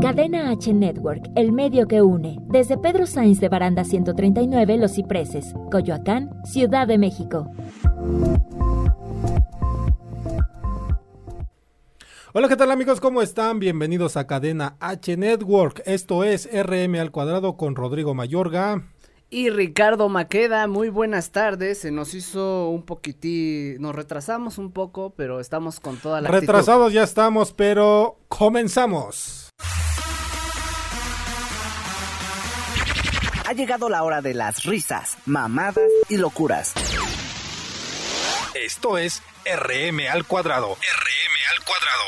Cadena H Network, el medio que une. Desde Pedro Sainz de Baranda 139, Los Cipreses, Coyoacán, Ciudad de México. Hola, ¿qué tal amigos? ¿Cómo están? Bienvenidos a Cadena H Network. Esto es RM al cuadrado con Rodrigo Mayorga. Y Ricardo Maqueda, muy buenas tardes. Se nos hizo un poquitín, nos retrasamos un poco, pero estamos con toda la Retrasados actitud. ya estamos, pero comenzamos. Ha llegado la hora de las risas, mamadas y locuras. Esto es RM al cuadrado. RM al cuadrado.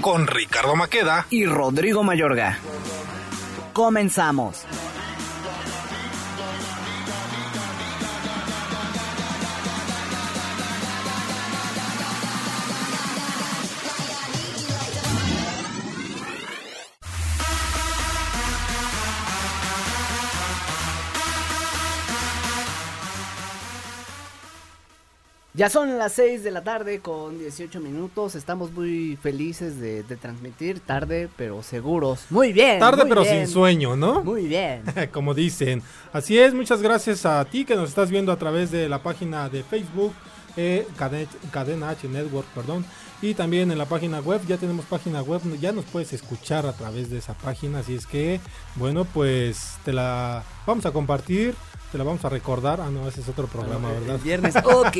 Con Ricardo Maqueda. Y Rodrigo Mayorga. Comenzamos. Ya son las 6 de la tarde con 18 minutos. Estamos muy felices de, de transmitir tarde, pero seguros. Muy bien. Tarde muy pero bien. sin sueño, ¿no? Muy bien. Como dicen. Así es, muchas gracias a ti que nos estás viendo a través de la página de Facebook, eh, Cadena, Cadena H Network, perdón. Y también en la página web, ya tenemos página web, ya nos puedes escuchar a través de esa página. Así es que, bueno, pues te la vamos a compartir, te la vamos a recordar. Ah, no, ese es otro programa, El ¿verdad? viernes. Ok.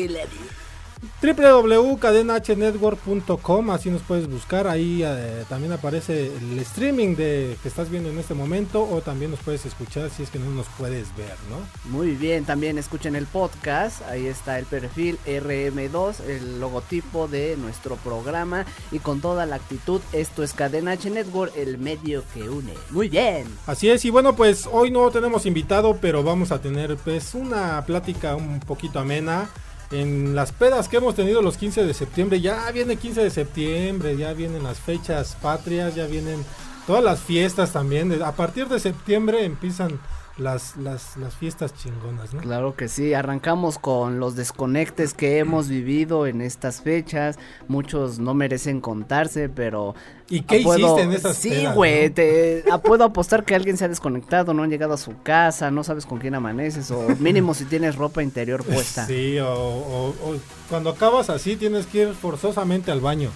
www.cadenahnetwork.com, así nos puedes buscar, ahí eh, también aparece el streaming de que estás viendo en este momento o también nos puedes escuchar si es que no nos puedes ver, ¿no? Muy bien, también escuchen el podcast, ahí está el perfil RM2, el logotipo de nuestro programa y con toda la actitud, esto es Cadena H Network, el medio que une. Muy bien. Así es, y bueno, pues hoy no tenemos invitado, pero vamos a tener pues una plática un poquito amena. En las pedas que hemos tenido los 15 de septiembre, ya viene 15 de septiembre, ya vienen las fechas patrias, ya vienen todas las fiestas también. A partir de septiembre empiezan las, las, las fiestas chingonas, ¿no? Claro que sí, arrancamos con los desconectes que hemos vivido en estas fechas, muchos no merecen contarse, pero... ¿Y qué puedo- hiciste en esas Sí, güey, no? te puedo apostar que alguien se ha desconectado, no han llegado a su casa, no sabes con quién amaneces, o mínimo si tienes ropa interior puesta. Sí, o, o- o cuando acabas así tienes que ir forzosamente al baño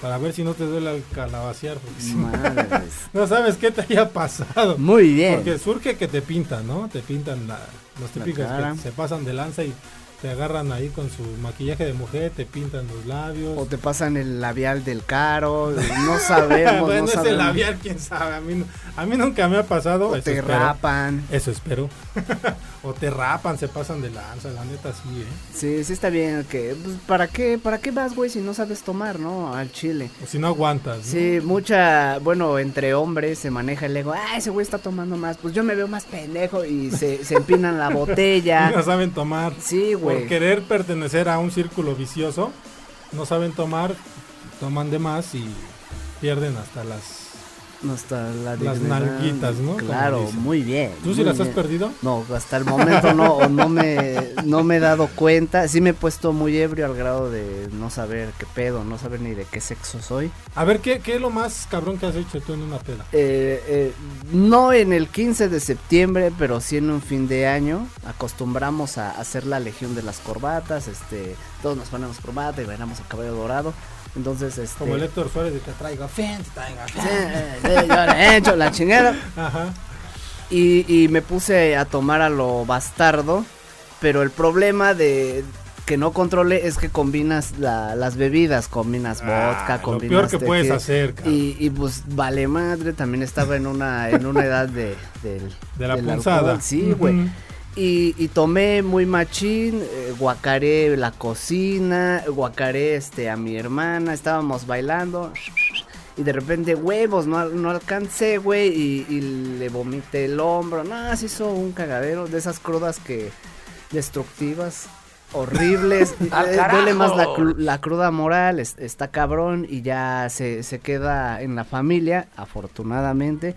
para ver si no te duele al calabacear. porque si no- sabes qué te haya pasado. Muy bien. Porque surge que te pintan, ¿no? Te pintan la, los La típicos cara. que se pasan de lanza y te agarran ahí con su maquillaje de mujer, te pintan los labios. O te pasan el labial del caro, no sabemos, bueno, no ese sabemos. labial, quién sabe. A mí, no- a mí nunca me ha pasado. O eso te espero. rapan. Eso espero. o te rapan, se pasan de lanza, la neta sí, ¿eh? Sí, sí está bien que pues, ¿para qué para qué vas, güey, si no sabes tomar, no? Al chile. O si no aguantas, ¿no? Sí, mucha, bueno, entre hombres se maneja el ego. Ah, ese güey está tomando más. Pues yo me veo más pendejo y se, se empinan la botella. No saben tomar. Sí, güey. Por querer pertenecer a un círculo vicioso, no saben tomar, toman de más y pierden hasta las... Está la Las nalguitas, ¿no? Claro, muy bien. ¿Tú sí las has perdido? No, hasta el momento no, o no me, no me he dado cuenta. Sí me he puesto muy ebrio al grado de no saber qué pedo, no saber ni de qué sexo soy. A ver, ¿qué, ¿qué es lo más cabrón que has hecho tú en una peda? Eh, eh, no en el 15 de septiembre, pero sí en un fin de año. Acostumbramos a hacer la legión de las corbatas. Este, todos nos ponemos corbata y bailamos el cabello dorado. Entonces, este. Como el Héctor Suárez de que traigo fans, traigo Sí, fans. eh, eh, yo le he hecho la chingada. Ajá. Y, y me puse a tomar a lo bastardo. Pero el problema de que no controle es que combinas la- las bebidas, combinas Ah, vodka, lo combinas peor que puedes hacer, cabrón. Y, y pues vale madre, también estaba en una en una edad de del, De la del punzada. alcohol, Sí, güey. Y, y tomé muy machín, eh, guacaré la cocina, guacaré este a mi hermana, estábamos bailando y de repente huevos, no, no alcancé, güey, y, y le vomité el hombro, no, se hizo un cagadero de esas crudas que destructivas, horribles, ¡Al eh, duele más la, cruda moral, es- está cabrón y ya se, se queda en la familia, afortunadamente.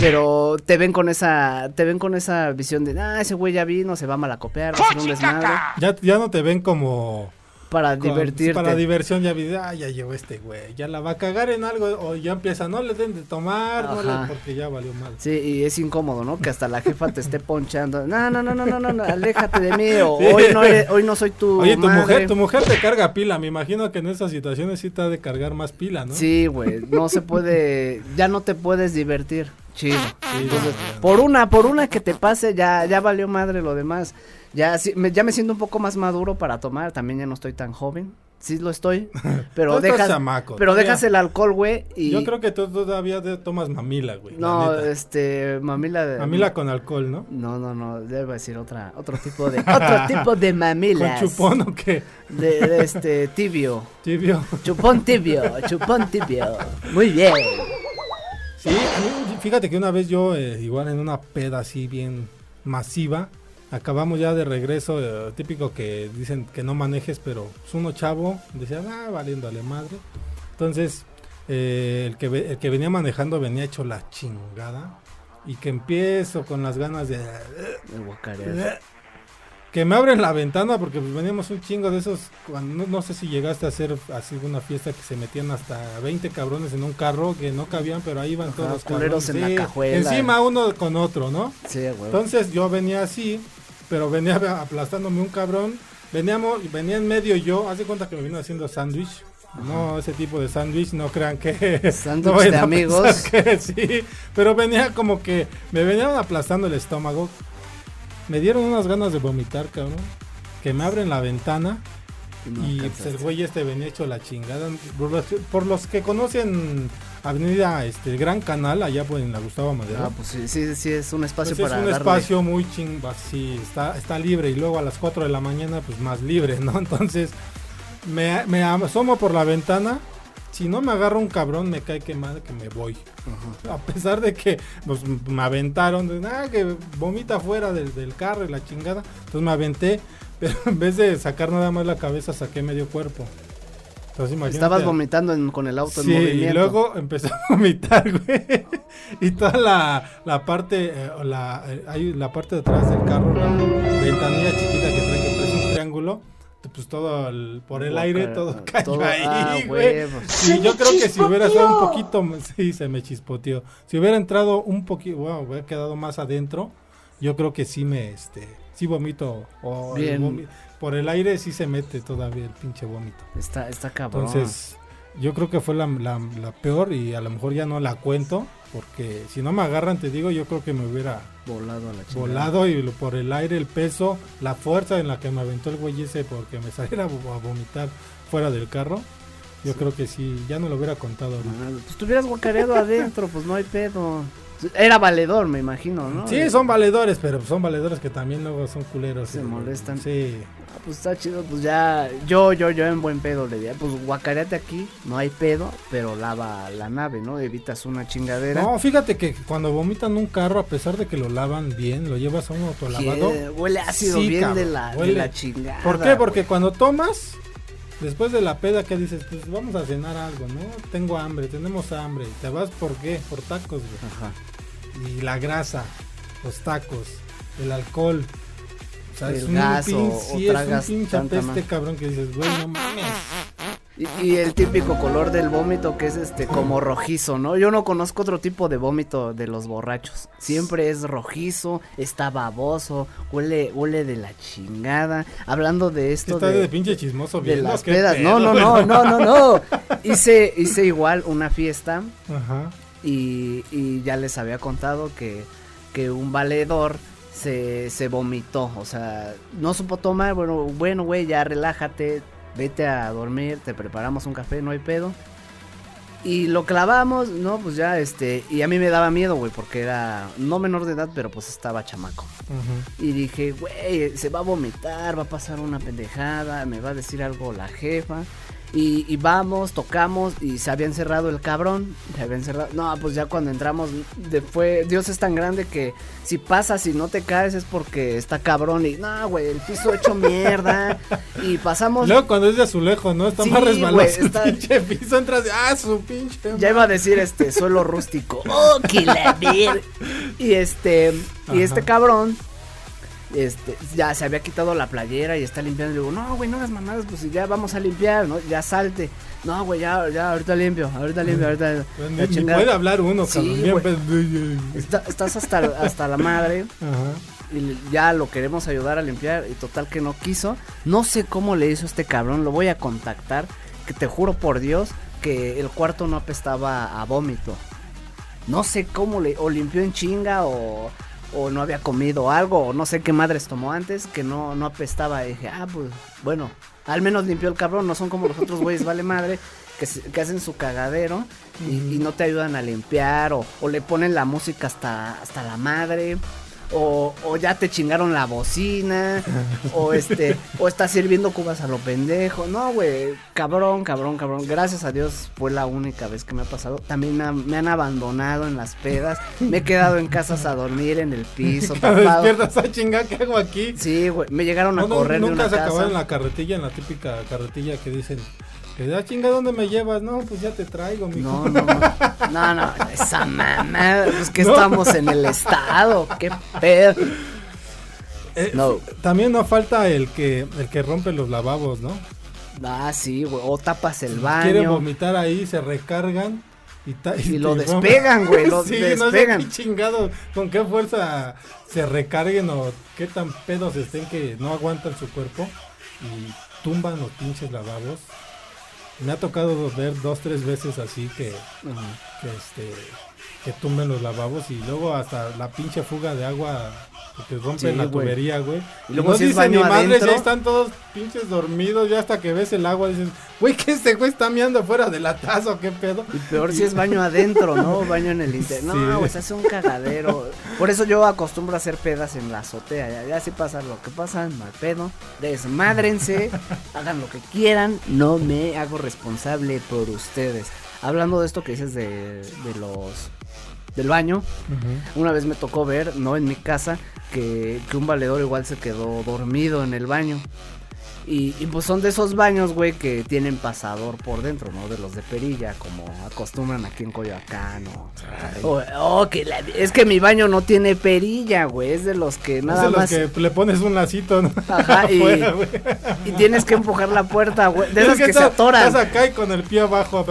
Pero te ven con esa, te ven con esa visión de, ah, ese güey ya vino, se va a malacopear, va a hacer un desmadre. Ya, ya no te ven como Para con- divertirte. Para diversión ya vi, ah, ya llegó este güey, ya la va a cagar en algo o ya empieza, no le den de tomar, no le- porque ya valió mal. Sí, y es incómodo, ¿no? Que hasta la jefa te esté ponchando. No, no, no, no, no, no, no, aléjate de mí. O Sí. hoy no eres- hoy no soy tu Oye, tu madre. mujer, tu mujer te carga pila, me imagino que en esas situaciones sí te ha de cargar más pila, ¿no? Sí, güey, no se puede, ya no te puedes divertir. Chido. Sí, Entonces, por una, por una que te pase, ya, ya valió madre lo demás. Ya, sí, me, ya me siento un poco más maduro para tomar, también ya no estoy tan joven. Sí lo estoy, pero dejas, chamaco, pero todavía. dejas el alcohol, güey, y Yo creo que tú todavía de- tomas mamila, güey. la no, neta. este, mamila de Mamila con alcohol, ¿no? No, no, no, debo decir otra, otro tipo de, otro tipo de mamilas. Con chupón o qué. De, de este tibio, Tibio. chupón tibio, chupón tibio. Muy bien. Sí, a mí, fíjate que una vez yo, eh, igual en una peda así bien masiva, acabamos ya de regreso, eh, típico que dicen que no manejes, pero pues uno chavo decía, ah, valiéndole madre. Entonces, eh, el, que, el que venía manejando venía hecho la chingada. Y que empiezo con las ganas de... El guacarear. Que me abren la ventana porque pues veníamos un chingo de esos, cuando, no, no sé si llegaste a hacer así una fiesta que se metían hasta 20 cabrones en un carro que no cabían, pero ahí iban Ajá, todos los cabrones. en la cajuela. Encima uno con otro, ¿no? Sí, güey. Entonces yo venía así, pero venía aplastándome un cabrón. Veníamos, venía en medio yo, haz de cuenta que me vino haciendo sándwich. No, ese tipo de sándwich, no crean que... Sándwich de amigos. que sí, pero venía como que me venían aplastando el estómago. Me dieron unas ganas de vomitar, cabrón. Que me abren la ventana no y pues, el güey este venía hecho la chingada. Por los, que- por los que conocen Avenida este Gran Canal, allá pues, en la Gustavo Madero. Ah, pues sí, sí, sí, es un espacio Pues es para un darle- espacio muy ching, así, está, está libre y luego a las 4 de la mañana pues más libre, ¿no? Entonces me, me asomo por la ventana, si no me agarra un cabrón me cae que madre que me voy. A pesar de que pues, me aventaron, de, "Ah, que vomita fuera del, del carro y la chingada, entonces me aventé, pero en vez de sacar nada más la cabeza saqué medio cuerpo. Entonces. Estabas vomitando en- con el auto Sí, en y movimiento. luego empezó a vomitar, güey. Y toda la, la parte, eh, la, eh, hay la parte de atrás del carro, la ventanilla chiquita que trae, que parece un triángulo, pues todo el- por el aire, todo cayó todo- ahí, ah, güey. huevos. Sí, yo creo que si hubiera estado un poquito, sí, se me chispoteó. Si hubiera entrado un poquito, bueno, hubiera quedado más adentro, yo creo que sí me, este, sí vomito. Bien. vomi- por el aire sí se mete todavía el pinche vómito. Está, está cabrón. Entonces, yo creo que fue la, la- la peor y a lo mejor ya no la cuento, porque si no me agarran, te digo, yo creo que me hubiera volado a la chingada. volado y por el aire, el peso, la fuerza en la que me aventó el güey ese porque me saliera a vo- a vomitar fuera del carro. Yo creo que sí, ya no lo hubiera contado ahorita. Ah, Pues tuvieras guacareado adentro, pues no hay pedo. Era valedor, me imagino, ¿no? Sí, son valedores, pero son valedores que también luego son culeros. Se molestan. Sí. Pues está chido, pues ya, yo, yo, yo en buen pedo le diría, pues guacareate aquí, no hay pedo, pero lava la nave, ¿no? Evitas una chingadera. No, fíjate que cuando vomitan un carro, a pesar de que lo lavan bien, lo llevas a un autolavado. Huele ácido Sí, bien de la, de huele. la chingada. ¿Por qué? Porque cuando tomas, después de la peda que dices, pues vamos a cenar algo, ¿no? Tengo hambre, tenemos hambre. ¿Te vas por qué? Por tacos, güey. Ajá. Y la grasa, los tacos, el alcohol. Sea, El es un gas o- pin- o sí, es un tragas pinche tanta apeste, ma- cabrón, que dices, güey, no mames. Y, y el típico color del vómito que es este como rojizo, ¿no? Yo no conozco otro tipo de vómito de los borrachos. Siempre es rojizo, está baboso, huele, huele de la chingada. Hablando de esto Está de, de pinche chismoso de las pedas. pedo, No, no, no, no, no, no. Hice, hice igual una fiesta Ajá. y, y ya les había contado que, que un valedor se, se vomitó, o sea, no supo tomar, bueno, bueno, güey, ya relájate, vete a dormir, te preparamos un café, no hay pedo. Y lo clavamos, no, pues ya, este, y a mí me daba miedo, güey, porque era no menor de edad, pero pues estaba chamaco. Y dije, güey, se va a vomitar, va a pasar una pendejada, me va a decir algo la jefa. Y, y vamos, tocamos y se había encerrado el cabrón. Se había encerrado. No, pues ya cuando entramos, de, fue, Dios es tan grande que si pasas y no te caes es porque está cabrón. Y no, güey, el piso hecho mierda. Y pasamos. Luego cuando es de azulejo, ¿no? Está Sí, más resbaloso está- pinche piso, entras de, ah, su pinche Ya iba a decir este suelo rústico. ¡Oh, que la! Y este. Y este cabrón. Este, ya se había quitado la playera y está limpiando. Y digo, no, güey, no hagas mamadas, pues ya vamos a limpiar, ¿no? Ya salte. No, güey, ya, ya, ahorita limpio, ahorita limpio, ahorita. Pues ni, puede hablar uno, Sí, cabrón. Está- estás hasta, hasta la madre Ajá. y ya lo queremos ayudar a limpiar y total que no quiso. No sé cómo le hizo este cabrón, lo voy a contactar, que te juro por Dios que el cuarto no apestaba a vómito. No sé cómo le o limpió en chinga o, o no había comido algo o no sé qué madres tomó antes que no no apestaba. Y dije, "Ah, pues bueno, al menos limpió el cabrón, no son como los otros güeyes vale madre que, que hacen su cagadero y, y no te ayudan a limpiar o, o le ponen la música hasta hasta la madre o, o ya te chingaron la bocina, o este, o estás sirviendo cubas a lo pendejo. No, güey, cabrón, cabrón, cabrón. Gracias a Dios fue la única vez que me ha pasado. También me han, me han abandonado en las pedas. Me he quedado en casas a dormir en el piso, tapado. despiertas, a chingar, ¿qué hago aquí? Sí, güey, me llegaron a No, no, correr de nunca una se acabó en casa. la carretilla, en la típica carretilla que dicen, que ah, chinga, ¿dónde me llevas? No, pues ya te traigo, mijo. No, no, no, no, esa mamá, pues que No. estamos en el estado, qué pedo. Eh, No. También no falta el que el que rompe los lavabos, ¿no? Ah, sí, güey, o tapas el baño. vomitar ahí, se recargan y, lo te despegan, güey, lo sí, no sé despegan. chingado, con qué fuerza se recarguen o qué tan pedos estén que no aguantan su cuerpo y tumban los pinches lavabos. Me ha tocado ver dos, tres veces así que, este que tumben los lavabos y luego hasta la pinche fuga de agua que te rompen Sí, la güey. tubería, güey. Y luego no si es dice ni baño madre, adentro. ya están todos pinches dormidos, ya hasta que ves el agua dices, güey, que este güey está meando fuera de la taza o qué pedo. Y peor si es baño adentro, ¿no? Baño en el interior. Sí. No, güey, se hace un cagadero. Por eso yo acostumbro a hacer pedas en la azotea. Ya, ya si pasa lo que pasa, hay pedo. Desmádrense, hagan lo que quieran. No me hago responsable por ustedes. Hablando de esto que dices de, de los... Del baño, una vez me tocó ver, no en mi casa, que, que un valedor igual se quedó dormido en el baño. Y, y pues son de esos baños, güey, que tienen pasador por dentro, ¿no? De los de perilla, como acostumbran aquí en Coyoacán o... o- oh, que la- es que mi baño no tiene perilla, güey, es de los que Es nada de los más... que le pones un lacito, ¿no? Ajá, y, Afuera, güey. y tienes que empujar la puerta, güey. De Es esas que, se atoran. Estás acá y con el pie abajo.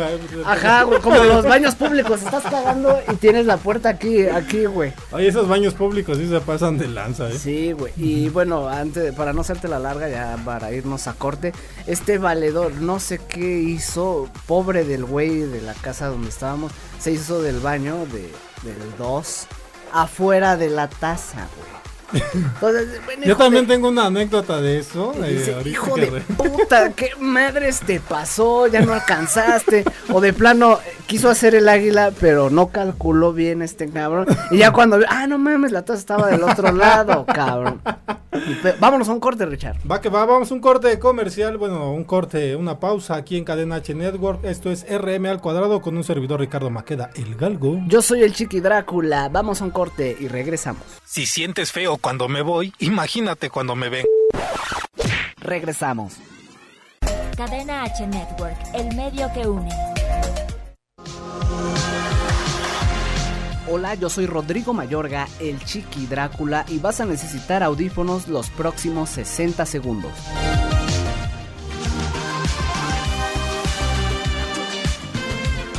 Ajá, güey, como los baños públicos, estás cagando y tienes la puerta aquí, aquí, güey. Oye, esos baños públicos sí se pasan de lanza, ¿eh? Sí, güey. Y bueno, antes, para no hacerte la larga, ya para irnos a corte, este valedor, no sé qué hizo, pobre del güey de la casa donde estábamos, se hizo del baño de, del 2 afuera de la taza, güey. Entonces, bueno, Yo también de- tengo una anécdota de eso. eh, hijo que de re- puta, ¿qué madres te pasó? Ya no alcanzaste. O de plano, eh, quiso hacer el águila, pero no calculó bien este cabrón. Y ya cuando vio, ah, no mames, la taza estaba del otro lado, cabrón. Vámonos a un corte, Richard. Va que va, vamos un corte comercial, bueno, un corte, una pausa aquí en Cadena H Network. Esto es RM al cuadrado con un servidor Ricardo Maqueda, el galgo. Yo soy el Chiqui Drácula. Vamos a un corte y regresamos. Si sientes feo cuando me voy, imagínate cuando me ven. Regresamos. Cadena H Network, el medio que une. Hola, yo soy Rodrigo Mayorga, el Chiqui Drácula, y vas a necesitar audífonos los próximos 60 segundos.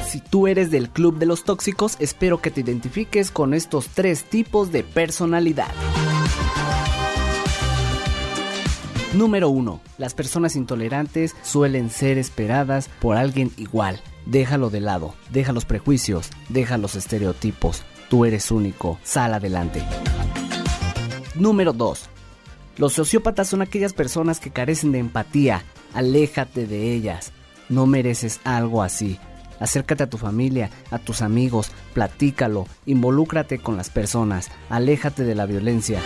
Si tú eres del club de los tóxicos, espero que te identifiques con estos tres tipos de personalidad. Número 1. Las personas intolerantes suelen ser esperadas por alguien igual. Déjalo de lado, deja los prejuicios, deja los estereotipos. Tú eres único, sal adelante. Número 2. Los sociópatas son aquellas personas que carecen de empatía. Aléjate de ellas. No mereces algo así. Acércate a tu familia, a tus amigos, platícalo, involúcrate con las personas, aléjate de la violencia.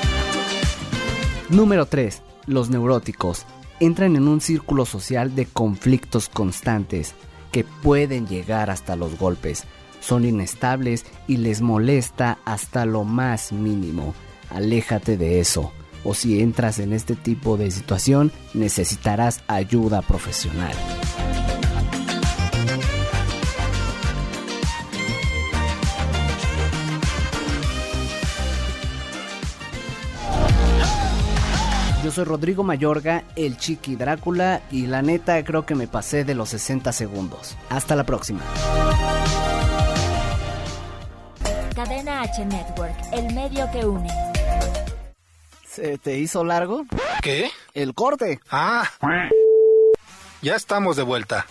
Número 3. Los neuróticos entran en un círculo social de conflictos constantes que pueden llegar hasta los golpes. Son inestables y les molesta hasta lo más mínimo. Aléjate de eso. O si entras en este tipo de situación, necesitarás ayuda profesional. Soy Rodrigo Mayorga, el Chiqui Drácula, y la neta creo que me pasé de los 60 segundos. Hasta la próxima. Cadena H Network, el medio que une. ¿Se te hizo largo? ¿Qué? El corte. Ah. Ya estamos de vuelta.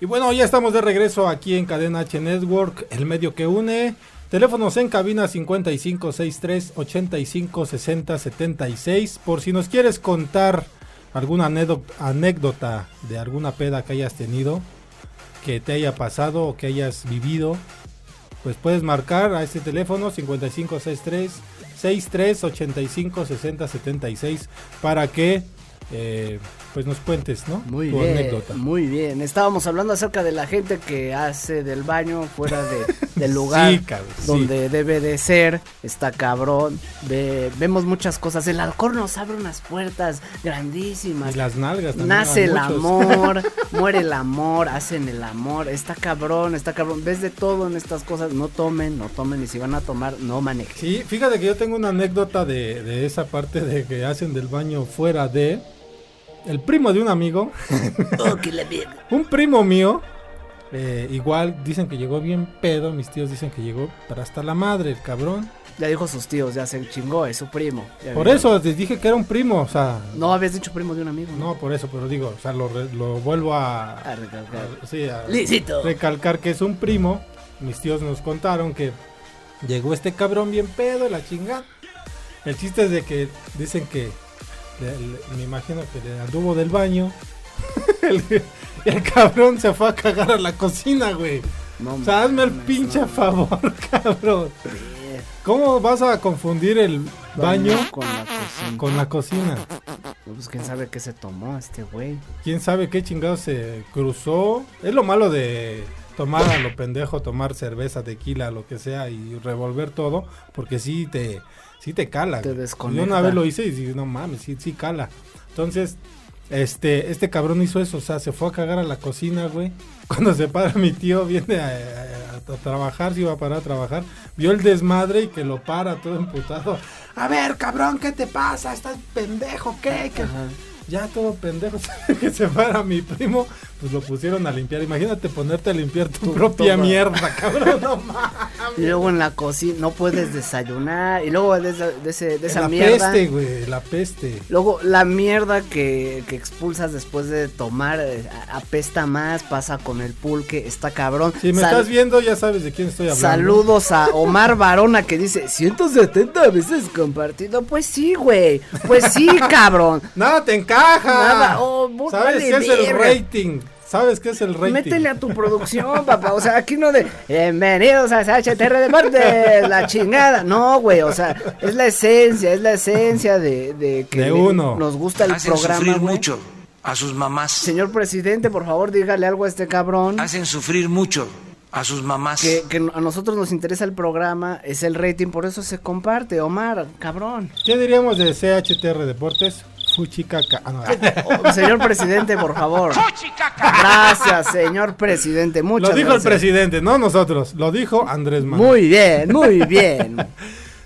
Y bueno, ya estamos de regreso aquí en Cadena H Network, el medio que une. Teléfonos en cabina 5563 85 60 76. Por si nos quieres contar alguna anécdo- anécdota de alguna peda que hayas tenido, que te haya pasado o que hayas vivido, pues puedes marcar a este teléfono 5563 63 85 60 76 para que eh, pues nos cuentes, ¿no? Muy tu bien, anécdota. muy bien. Estábamos hablando acerca de la gente que hace del baño fuera de, del lugar Sí, cabrón, sí. donde debe de ser. Está cabrón. Ve- vemos muchas cosas. El alcohol nos abre unas puertas grandísimas. Y las nalgas también. Nace el muchos. amor, muere el amor, hacen el amor. Está cabrón, está cabrón. Ves de todo en estas cosas. No tomen, no tomen. Y si van a tomar, no manejen. Sí, fíjate que yo tengo una anécdota de, de esa parte de que hacen del baño fuera de. El primo de un amigo, Oh, un primo mío, eh, igual dicen que llegó bien pedo. Mis tíos dicen que llegó para hasta la madre, el cabrón. Ya dijo sus tíos, ya se chingó, es su primo. Por eso les dije que era un primo, o sea. No habías dicho primo de un amigo. No, por eso, pero digo, o sea, lo, re- lo vuelvo a. A recalcar. a- sí, a- Lícito. recalcar que es un primo. Mis tíos nos contaron que llegó este cabrón bien pedo, la chingada. El chiste es de que dicen que, le- le- me imagino que le anduvo del baño. el, el cabrón se fue a cagar a la cocina, güey. No O sea, hazme el pinche no favor, cabrón. ¿Cómo vas a confundir el baño con la cocina. con la cocina? Pues quién sabe qué se tomó este güey. quién sabe qué chingados se cruzó. Es lo malo de tomar a lo pendejo, tomar cerveza, tequila, lo que sea y revolver todo, porque sí te, sí te cala. Te desconecta. Yo una vez lo hice y dije, no mames, sí, sí cala. Entonces, este, este cabrón hizo eso, o sea, se fue a cagar a la cocina, güey. Cuando se para mi tío, viene a, a- a trabajar, se iba a parar a trabajar, vio el desmadre y que lo para todo emputado. A ver, cabrón, ¿qué te pasa? ¿Estás pendejo? ¿Qué? ¿Qué? Ajá. Ya todo pendejo que se para mi primo, pues lo pusieron a limpiar. Imagínate ponerte a limpiar tu, Tu- propia toma. mierda, cabrón. No mames. Y luego en la cocina no puedes desayunar. Y luego de, esa- de ese- de esa la mierda. peste, güey, la peste. Luego la mierda que, que expulsas después de tomar eh, apesta más, pasa con el pulque, está cabrón. Si me Sal- estás viendo, ya sabes de quién estoy hablando. Saludos a Omar Varona que dice 170 veces compartido. Pues sí, güey. Pues sí, cabrón. Nada te Nada, oh, vos ¿Sabes vale qué es el rating? ¿Sabes qué es el rating? Métele a tu producción, papá. O sea, aquí no de bienvenidos a HTR Deportes, la chingada. No, güey. O sea, es la esencia, es la esencia de, de que De le- uno. nos gusta el Hacen programa. sufrir güey. mucho a sus mamás. Señor presidente, por favor, dígale algo a este cabrón. Hacen sufrir mucho a sus mamás. Que, que a nosotros nos interesa el programa, es el rating, por eso se comparte, Omar, cabrón. ¿Qué diríamos de CHTR Deportes? Fuchicaca. Ah, no. Oh, señor presidente, por favor. Gracias, señor presidente. Muchas Lo dijo el gracias. presidente, no nosotros. Lo dijo Andrés Manuel. Muy bien, muy bien.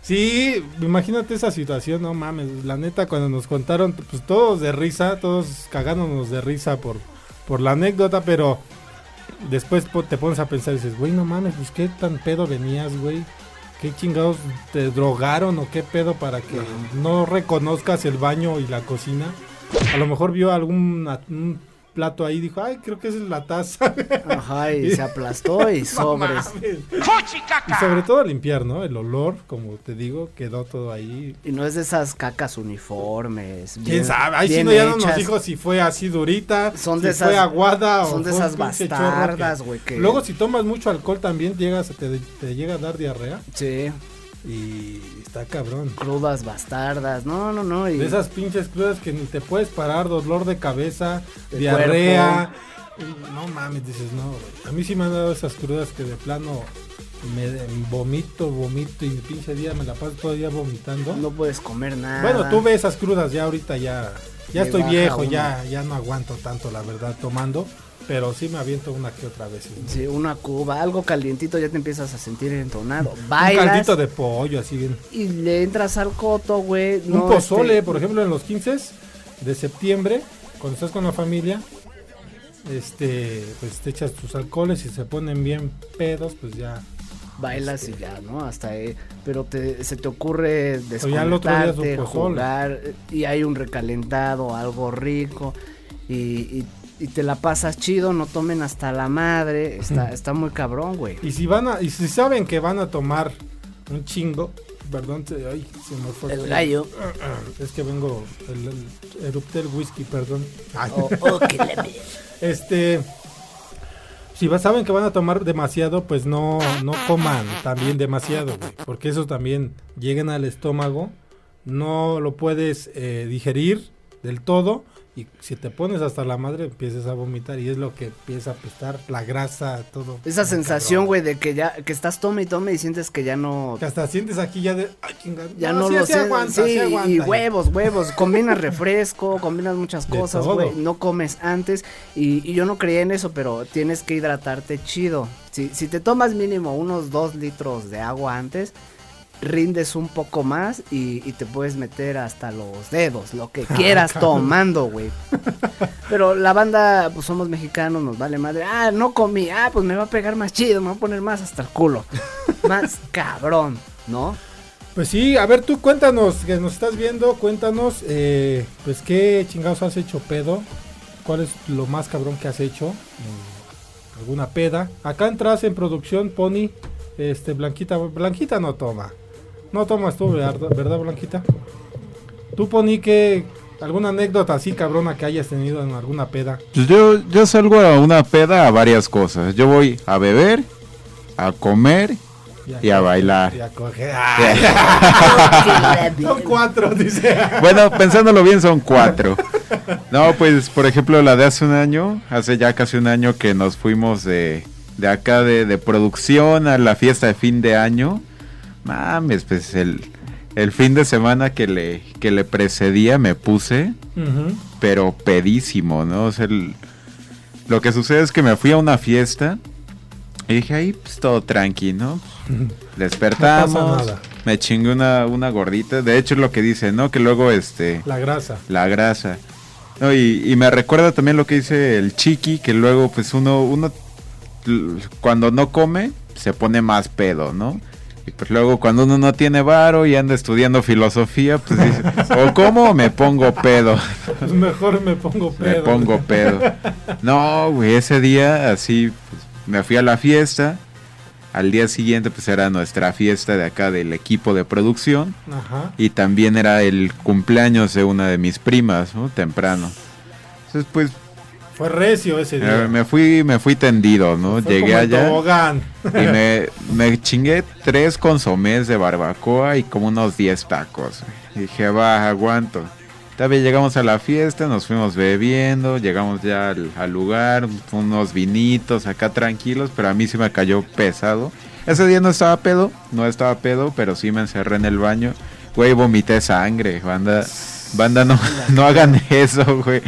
Sí, imagínate esa situación, no mames. La neta, cuando nos contaron, pues todos de risa, todos cagándonos de risa por, por la anécdota, pero después te pones a pensar y dices, güey, no mames, pues qué tan pedo venías, güey. ¿Qué chingados te drogaron o qué pedo para que no reconozcas el baño y la cocina? A lo mejor vio algún un plato ahí dijo, ay, creo que esa es la taza. Ajá, y se aplastó y sobres. Y sobre todo limpiar, ¿no? El olor, como te digo, quedó todo ahí. Y no es de esas cacas uniformes. ¿Quién bien- sabe? Ahí sí no ya no nos dijo si fue así durita, Son si de fue esas- aguada son o de fue esas bastardas, güey, que- Luego si tomas mucho alcohol también llegas, te, te llega a dar diarrea Sí, y está cabrón. crudas bastardas. No, no, no. Y De esas pinches crudas que ni te puedes parar, dolor de cabeza, De diarrea. No mames, dices, no. A mí sí me han dado esas crudas que de plano me vomito, vomito y el pinche día me la paso todo el día vomitando. no puedes comer nada. Bueno, tuve esas crudas ya ahorita ya ya estoy viejo, uno. ya ya no aguanto tanto la verdad tomando. Pero sí me aviento una que otra vez. ¿no? Sí, una cuba, algo calientito, ya te empiezas a sentir entonado. Un Bailas caldito de pollo, así bien. y le entras al coto, güey. un no, pozole, este, por ejemplo, en los 15 de septiembre, cuando estás con la familia, este, pues te echas tus alcoholes y se ponen bien pedos, pues ya. Bailas este, y ya, ¿no? Hasta ahí. Pero te, se te ocurre un desconectarte, jugar, y hay un recalentado, algo rico, y, y- y te la pasas chido, no tomen hasta la madre, está, está muy cabrón, güey. Y si van a, y si saben que van a tomar un chingo, perdón, se, ay, se me fue El gallo. Es que vengo, el, el- erupté el whisky, perdón. Ay. Oh, oh, que Este, si va- saben que van a tomar demasiado, pues no, no coman también demasiado, güey, porque eso también llegan al estómago, no lo puedes eh, digerir del todo y si te pones hasta la madre empiezas a vomitar y es lo que empieza a apestar la grasa, todo. Esa sensación, güey, de que ya, que estás tome y tome y sientes que ya no... Que hasta sientes aquí ya de, ay, chingada. Ya no, sí, lo sí sé. aguanta, sí, sí aguanta. y huevos, huevos. Combinas refresco, combinas muchas cosas, güey. No comes antes. Y, y yo no creía en eso, pero tienes que hidratarte chido. Si, si te tomas mínimo unos dos litros de agua antes, rindes un poco más y, y te puedes meter hasta los dedos, lo que quieras cabrón. tomando, güey. Pero la banda, pues somos mexicanos, nos vale madre. Ah, no comí. Ah, pues me va a pegar más chido, me va a poner más hasta el culo. más cabrón, ¿no? Pues sí, a ver tú cuéntanos, que nos estás viendo, cuéntanos, eh, pues qué chingados has hecho pedo, cuál es lo más cabrón que has hecho, Mm, alguna peda. Acá entras en producción, Pony, este, Blanquita, Blanquita no toma, no tomas tú, ¿verdad, verdad, Blanquita? Tú, Pony, que alguna anécdota así cabrona que hayas tenido en alguna peda. Pues yo, yo salgo a una peda a varias cosas. Yo voy a beber, a comer y a bailar. Y a coger. Son cuatro, dice. Bueno, pensándolo bien son cuatro. No, pues por ejemplo la de hace un año, hace ya casi un año que nos fuimos de, de acá de, de producción a la fiesta de fin de año. Mames, pues el, el fin de semana que le, que le precedía me puse, pero pedísimo, ¿no? O sea, el- lo que sucede es que me fui a una fiesta y dije, ahí pues todo tranqui, ¿no? Despertamos, No pasa nada. me chingué una, una gordita. De hecho es lo que dice, ¿no? Que luego este La grasa. la grasa. No, y, y me recuerda también lo que dice el chiqui, que luego pues uno, uno cuando no come se pone más pedo, ¿no? Y pues luego cuando uno no tiene varo y anda estudiando filosofía, pues dice, o como o me pongo pedo, Pues mejor me pongo pedo. me pongo pedo. No, güey, ese día así pues, me fui a la fiesta. Al día siguiente pues era nuestra fiesta de acá del equipo de producción. Ajá. Y también era el cumpleaños de una de mis primas, ¿no? Temprano. Entonces, pues, Fue recio ese día. me fui, me fui tendido, ¿no? Fue Llegué allá tobogán. y me, me chingué tres consomés de barbacoa y como unos 10 tacos. güey. Dije, va, aguanto. Todavía llegamos a la fiesta, nos fuimos bebiendo, llegamos ya al, al lugar, unos vinitos acá tranquilos, pero a mí sí me cayó pesado. Ese día no estaba pedo, no estaba pedo, pero sí me encerré en el baño. Güey, vomité sangre, banda. Banda, no, no hagan eso, güey.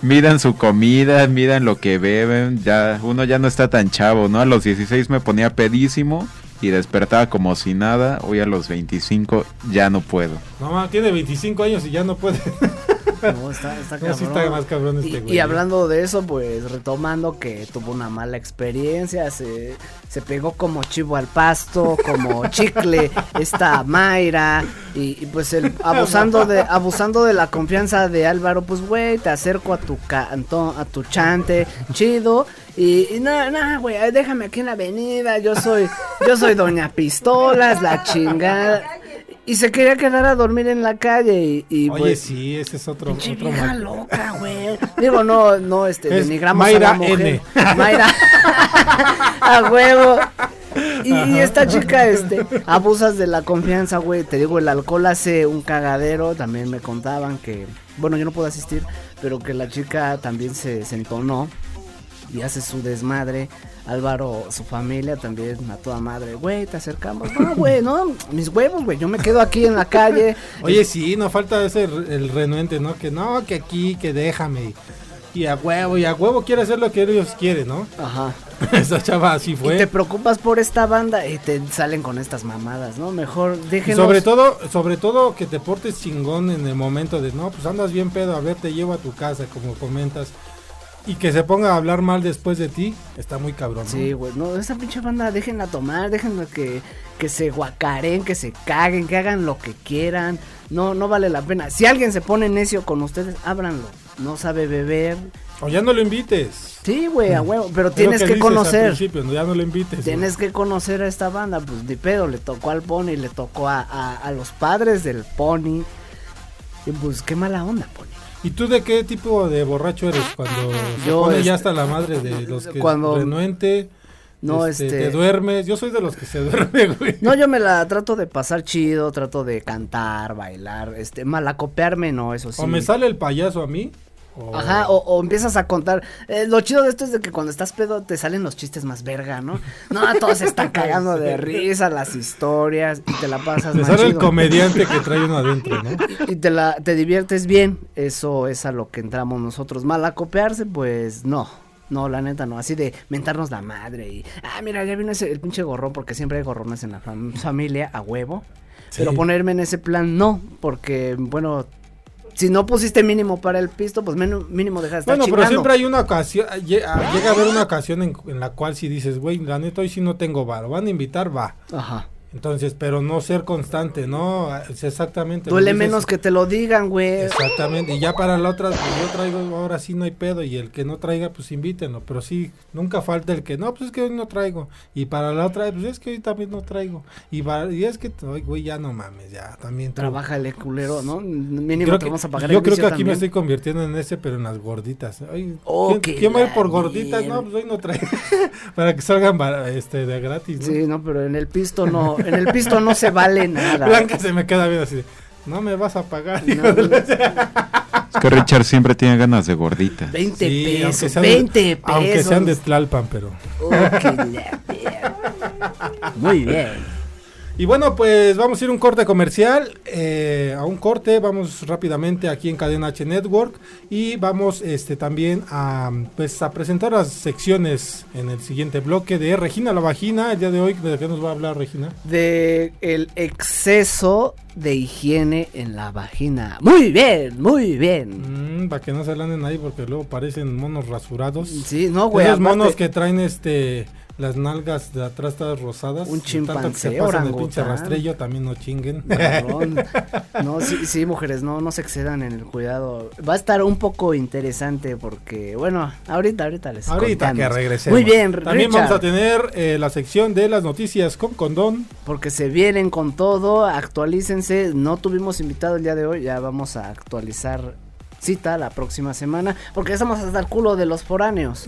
Midan su comida, midan lo que beben. Ya, uno ya no está tan chavo, ¿no? A los 16 me ponía pedísimo y despertaba como si nada. Hoy a los 25 ya no puedo. No, ma, tiene 25 años y ya no puede. No, está, está sí más cabrón este Y- güey. Y, hablando de eso, pues retomando que tuvo una mala experiencia, se, se pegó como chivo al pasto, como chicle, esta Mayra, y, y, pues el, abusando de abusando de la confianza de Álvaro, pues güey, te acerco a tu canto, a tu chante, chido, y, y no, no, güey, déjame aquí en la avenida, yo soy, yo soy Doña Pistolas, la chingada. Y se quería quedar a dormir en la calle y, y Oye, pues sí, ese es otro. Pinche otro vieja mal- loca, güey. Digo, no, no, este, Es denigramos Mayra a la mujer. N. Mayra. a huevo. Y, y esta chica, este, abusas de la confianza, güey. Te digo, el alcohol hace un cagadero. También me contaban que, bueno, yo no puedo asistir, pero que la chica también se, se entonó y hace su desmadre. Álvaro, su familia también a toda madre. Güey, te acercamos. No, güey, no, mis huevos, güey. Yo me quedo aquí en la calle. Oye, sí, no falta ese el renuente, ¿no? Que no, que aquí, que déjame. y a huevo, y a huevo quiere hacer lo que ellos quieren, ¿no? Ajá. Esa chava así Y fue. te preocupas por esta banda y te salen con estas mamadas, ¿no? Mejor Y déjenos. sobre todo, sobre todo que te portes chingón en el momento de, no, pues andas bien pedo, a ver, te llevo a tu casa, como comentas. Y que se ponga a hablar mal después de ti, está muy cabrón. ¿no? Sí, güey, no, esa pinche banda déjenla tomar, déjenla que, que se guacaren, que se caguen, que hagan lo que quieran. No, no vale la pena. Si alguien se pone necio con ustedes, ábranlo. No sabe beber. O ya no lo invites. Sí, güey, a huevo, pero tienes que, al conocer. no, ya no lo invites. Tienes que conocer a esta banda, pues de pedo, le tocó al Pony, le tocó a, a, a los padres del Pony. Y pues qué mala onda, Pony. ¿Y tú de qué tipo de borracho eres cuando se pone ya este, hasta la madre de los que cuando- renuente? No, este, este- Te duermes. Yo soy de los que se duerme, güey. No, yo me la trato de pasar chido, trato de cantar, bailar, este, malacopearme, no, eso sí. O me sale el payaso a mí. O- Ajá, o, o empiezas a contar. Eh, lo chido de esto es de que cuando estás pedo te salen los chistes más verga, ¿no? No, todos se están cagando de risa, las historias, y te la pasas más sale el comediante que trae uno adentro, ¿no? Y te la te diviertes bien, eso es a lo que entramos nosotros. Mal acopearse, pues no. No, la neta no, así de mentarnos la madre y, ah, mira, ya vino ese, el pinche gorrón, porque siempre hay gorrones en la fam- familia, a huevo. Pero ponerme en ese plan, no, porque, bueno, si no pusiste mínimo para el pisto, pues men- mínimo deja de estar Bueno, pero siempre hay una ocasión, ah, llega a haber una ocasión en, en la cual si dices, güey, la neta hoy sí no tengo bar, van a invitar, va. Ajá. Entonces, pero no ser constante, ¿no? Es exactamente. Duele menos que te lo digan, güey. Exactamente, y ya para la otra, pues yo traigo, ahora sí no hay pedo, y el que no traiga, pues invítenlo, pero sí, nunca falta el que, no, pues es que hoy no traigo, y para la otra, pues es que hoy también no traigo, y, para- y es que, ay, güey, ya no mames, ya, también. tú. Trabájale, culero, ¿no? Mínimo Creo te que- vamos a pagar yo el creo que aquí me estoy convirtiendo en ese, pero en las gorditas. Ay, Oh, ¿quién, quién va a ir por gorditas? mierda. No, pues hoy no traigo, para que salgan este, de gratis, ¿no? Sí, no, pero en el pisto no, en el pisto no se vale nada. Blanca se me queda bien así, de, no me vas a pagar, No, Es que Richard siempre tiene ganas de gordita. 20 Sí, aunque pesos, sean de- 20 pesos. Aunque sean de Tlalpan, pero... Oh, que la mierda. Muy bien. Y bueno, pues vamos a ir a un corte comercial. eh, a un corte, vamos rápidamente aquí en Cadena H Network. Y vamos este también a, pues, a presentar las secciones en el siguiente bloque de Regina la Vagina. El día de hoy, ¿de qué nos va a hablar Regina? De el exceso de higiene en la vagina. Muy bien, muy bien. Mm, para que no se anden ahí porque luego parecen monos rasurados. Sí, no, güey. Esos monos que traen este las nalgas de atrás todas rosadas. Un tanto que chimpancé, se pasan el pinche rastrillo, también no chinguen. Cabrón. No, sí, sí, mujeres, no, no se excedan en el cuidado. Va a estar un poco interesante porque, bueno, ahorita, ahorita les Ahorita que regresemos. Muy bien, También Richard, vamos a tener eh, la sección de las noticias con condón. porque se vienen con todo, actualícense. No tuvimos invitado el día de hoy, ya vamos a actualizar cita la próxima semana, porque estamos hasta el culo de los foráneos.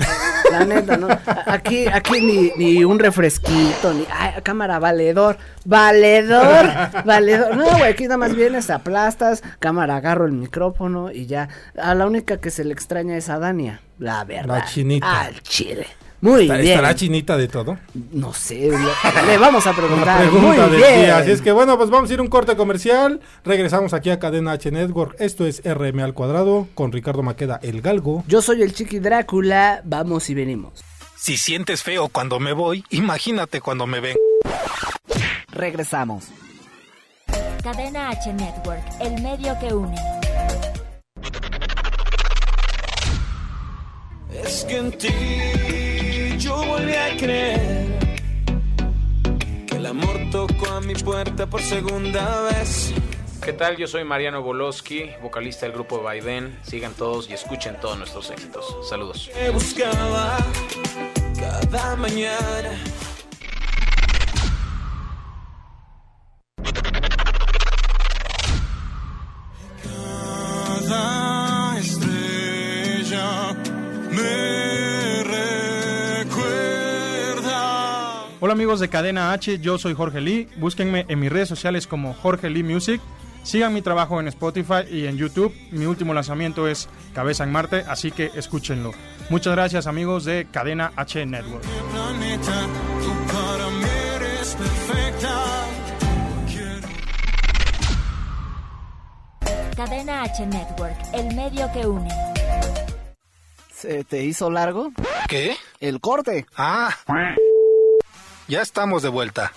La neta, ¿no? Aquí, aquí ni, ni un refresquito, ni ay, cámara valedor, valedor, valedor. No, güey, aquí nada más vienes, aplastas, cámara agarro el micrófono y ya. A la única que se le extraña es a Dania, la verdad. La chinita. Al chile. Muy bien. ¿Estará chinita de todo? No sé, le, le vamos a preguntar. pregunta Muy del bien. día. Así es que bueno, pues vamos a ir a un corte comercial. Regresamos aquí a Cadena H Network. Esto es RM al cuadrado con Ricardo Maqueda, el galgo. Yo soy el Chiqui Drácula, vamos y venimos. Si sientes feo cuando me voy, imagínate cuando me ven. Regresamos. Cadena H Network, el medio que une. Es que en ti yo volví a creer que el amor tocó a mi puerta por segunda vez. ¿Qué tal? Yo soy Mariano Boloski, vocalista del grupo Baiden. Sigan todos y escuchen todos nuestros éxitos. Saludos. Buscaba cada mañana. Hola amigos de Cadena H, yo soy Jorge Lee. Búsquenme en mis redes sociales como Jorge Lee Music. Sigan mi trabajo en Spotify y en YouTube. Mi último lanzamiento es Cabeza en Marte, así que escúchenlo. Muchas gracias amigos de Cadena H Network. Cadena H Network, el medio que une. ¿Se te hizo largo? ¿Qué? El corte. Ah. Ya estamos de vuelta.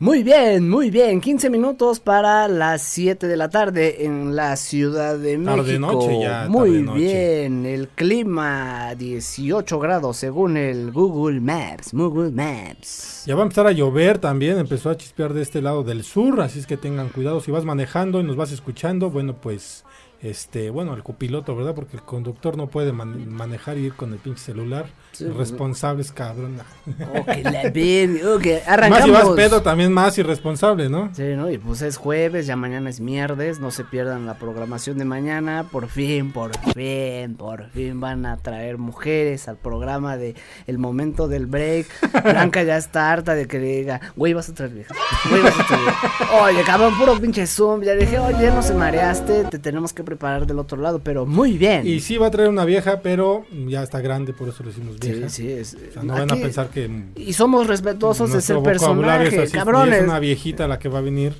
Muy bien, muy bien. 15 minutos para las 7 de la tarde en la Ciudad de México. Tarde noche ya, Muy tarde noche. bien. El clima 18 grados según el Google Maps. Google Maps. Ya va a empezar a llover también, empezó a chispear de este lado del sur, así es que tengan cuidado si vas manejando y nos vas escuchando, bueno pues, este, bueno, el copiloto, ¿verdad? Porque el conductor no puede man- manejar y ir con el pinche celular, responsables, cabrón. Ok, la bien, ok, Más arrancamos. si vas pedo también más irresponsable, ¿no? Sí, ¿no? Y pues es jueves, ya mañana es mierdes, no se pierdan la programación de mañana, por fin, por fin, por fin van a traer mujeres al programa de El Momento del Break. Blanca ya está harta de que le diga, güey, vas a traer viejas, güey, vas a traer viejas. Oye, cabrón, puro pinche Zoom, ya dije, oye, no se mareaste, te tenemos que preparar del otro lado, pero muy bien. Y sí va a traer una vieja, pero ya está grande, por eso le decimos Sí, vieja. sí, es- O sea, no van a pensar que Y somos respetuosos de ser nuestro vocabulario es personaje, así, y cabrones. Es una viejita la que va a venir,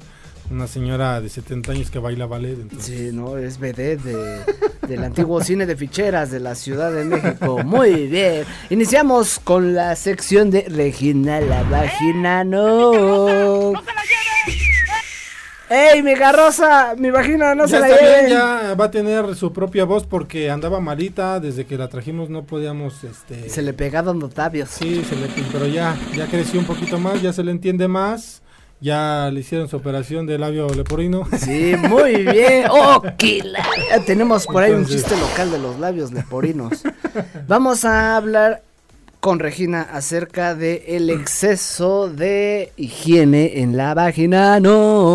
una señora de 70 años que baila ballet. entonces- Sí, no, es vedette de, del antiguo cine de ficheras de la Ciudad de México. Muy bien. Iniciamos con la sección de Regina la vagina no. ¡Ey, mi garrosa! Mi vagina no ya se la está bien, ya va a tener su propia voz porque andaba malita, desde que la trajimos no podíamos, este... Se le pegaron los labios. Sí, se le, pero ya, ya creció un poquito más, ya se le entiende más, ya le hicieron su operación de labio leporino. Sí, muy bien. ¡Oh, qué la- Ya Tenemos por ahí un chiste local de los labios leporinos. Vamos a hablar con Regina acerca de el exceso de higiene en la vagina. No.